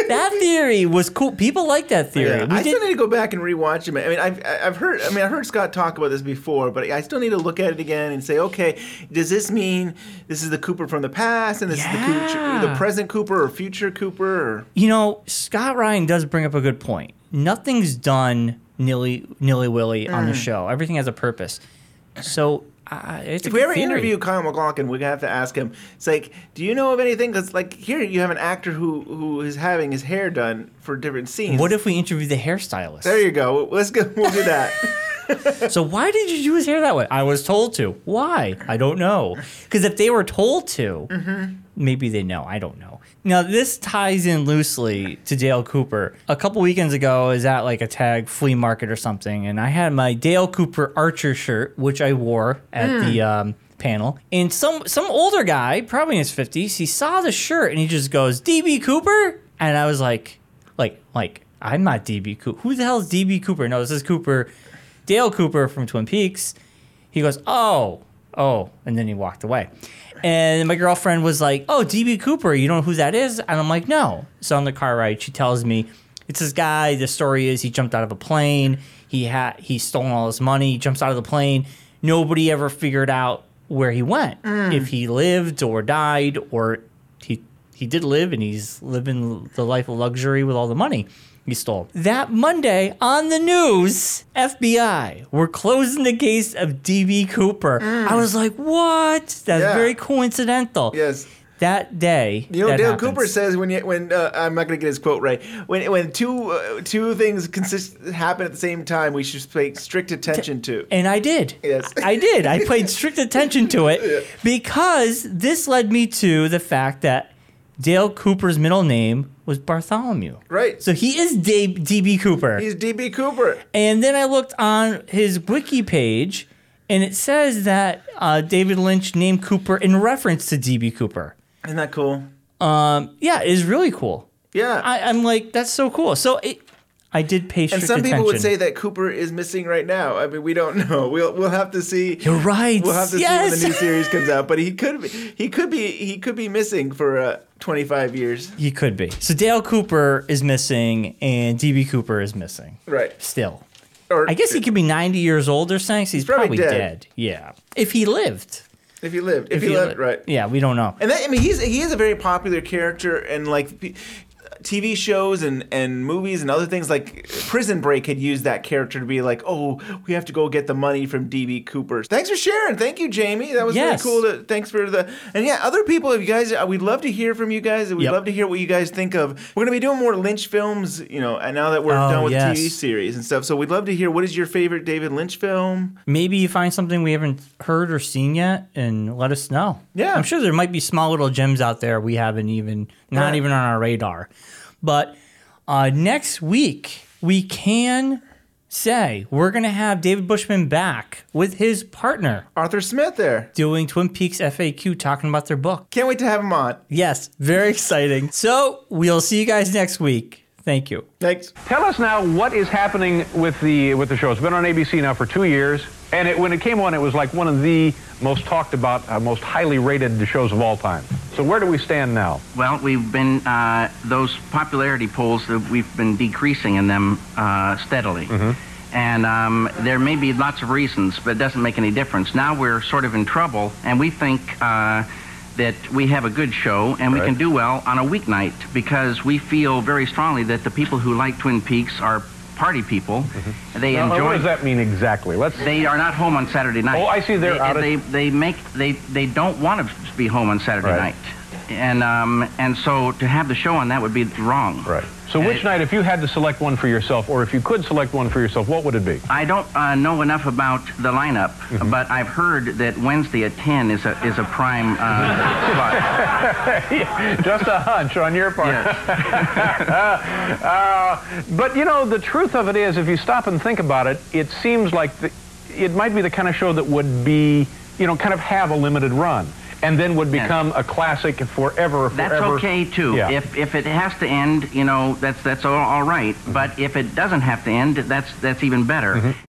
that theory was cool. People like that theory. Yeah, I did- still need to go back and rewatch them. I mean, I've I've heard. I mean, I heard Scott talk about this before, but I still need to look at it again and say, okay, does this mean this is the Cooper from the past and this is the, Cooper, the present Cooper or future Cooper? Or You know, Scott Ryan does bring up a good point. Nothing's done nilly nilly willy on the Mm. show. Everything has a purpose. So uh, it's a if we ever theory. interview Kyle MacLachlan, we're gonna have to ask him. It's like, do you know of anything? Because like here, you have an actor who who is having his hair done for different scenes. What if we interview the hairstylist? There you go. Let's go. We'll do that. so why did you do his hair that way? I was told to. Why? I don't know. Because if they were told to, Mm-hmm. Maybe they know. I don't know. Now this ties in loosely to Dale Cooper. A couple weekends ago, I was at like a tag flea market or something, and I had my Dale Cooper Archer shirt, which I wore at Mm. the um, panel. And some some older guy, probably in his fifties, he saw the shirt and he just goes, "DB Cooper," and I was like, like, like. I'm not DB Cooper. Who the hell is DB Cooper? No, this is Cooper Dale Cooper from Twin Peaks. He goes, oh, oh, and then he walked away. And my girlfriend was like, oh, DB Cooper, you don't know who that is? And I'm like, no. So on the car ride, she tells me, it's this guy. The story is he jumped out of a plane. He had he stolen all his money. He jumps out of the plane. Nobody ever figured out where he went, Mm. if he lived or died, or he he did live and he's living the life of luxury with all the money he stole. That Monday on the news, FBI were closing the case of DB Cooper. I was like, what? That's Yeah. very coincidental. Yes. That day, You know, that Dale happens. Cooper says when you, when uh, I'm not gonna get his quote right. When when two uh, two things consist happen at the same time, we should pay strict attention to. And I did. Yes. I did. I paid strict attention to it because this led me to the fact that Dale Cooper's middle name was Bartholomew. Right. So he is Dave, DB Cooper. He's DB Cooper. And then I looked on his wiki page and it says that uh, David Lynch named Cooper in reference to DB Cooper. Isn't that cool? Um, yeah, it is really cool. Yeah. I, I'm like, that's so cool. So it, I did pay And some attention. people would say that Cooper is missing right now. I mean, we don't know. We'll we'll have to see. You're right. We'll have to see when the new series comes out. But he could be he could be he could be missing for uh, 25 years. He could be. So Dale Cooper is missing and DB Cooper is missing. Right. Still. Or I guess he could be 90 years old or something. So he's, probably probably, dead. dead. Yeah. If he lived. if he lived, if, he, lived, right. Yeah, we don't know. And that, I mean, he's he is a very popular character, and like TV shows and and movies and other things like Prison Break had used that character to be like, oh, we have to go get the money from DB Cooper. Thanks for sharing. Thank you, Jamie. That was Yes. really cool. To, thanks for the and yeah, other people. If you guys, uh, we'd love to hear from you guys. We'd Yep. love to hear what you guys think of. We're gonna be doing more Lynch films, you know, and now that we're Oh, done with yes. TV series and stuff. So we'd love to hear what is your favorite David Lynch film. Maybe you find something we haven't heard or seen yet and let us know. Yeah. I'm sure there might be small little gems out there we haven't even, not Yeah. even on our radar. But uh, next week, we can say we're going to have David Bushman back with his partner, Arthur Smith, there doing Twin Peaks FAQ, talking about their book. Can't wait to have him on. Yes, very exciting. So we'll see you guys next week. Thank you. Thanks. Tell us now what is happening with the with the show. It's been on ABC now for two years, and it, when it came on, it was like one of the most talked about, uh, most highly rated shows of all time. So where do we stand now? Well, we've been uh, those popularity polls. We've been decreasing in them uh, steadily, and um, there may be lots of reasons, but it doesn't make any difference. Now we're sort of in trouble, and we think uh, that we have a good show and we can do well on a weeknight because we feel very strongly that the people who like Twin Peaks are party people. They Now, enjoy. What does that mean exactly? Let's. They are not home on Saturday night. Oh, I see. They're they, out of- They they make they they don't want to be home on Saturday Right. night, and um and so to have the show on that would be wrong. Right. So which night, if you had to select one for yourself, or if you could select one for yourself, what would it be? I don't uh, know enough about the lineup, Mm-hmm. but I've heard that Wednesday at ten is a is a prime uh, spot. Just a hunch on your part. uh, but you know, the truth of it is, if you stop and think about it, it seems like the, it might be the kind of show that would be, you know, kind of have a limited run, and then would become a classic forever. That's okay too. Yeah. If if it has to end, you know, that's that's all, all right. Mm-hmm. But if it doesn't have to end, that's that's even better.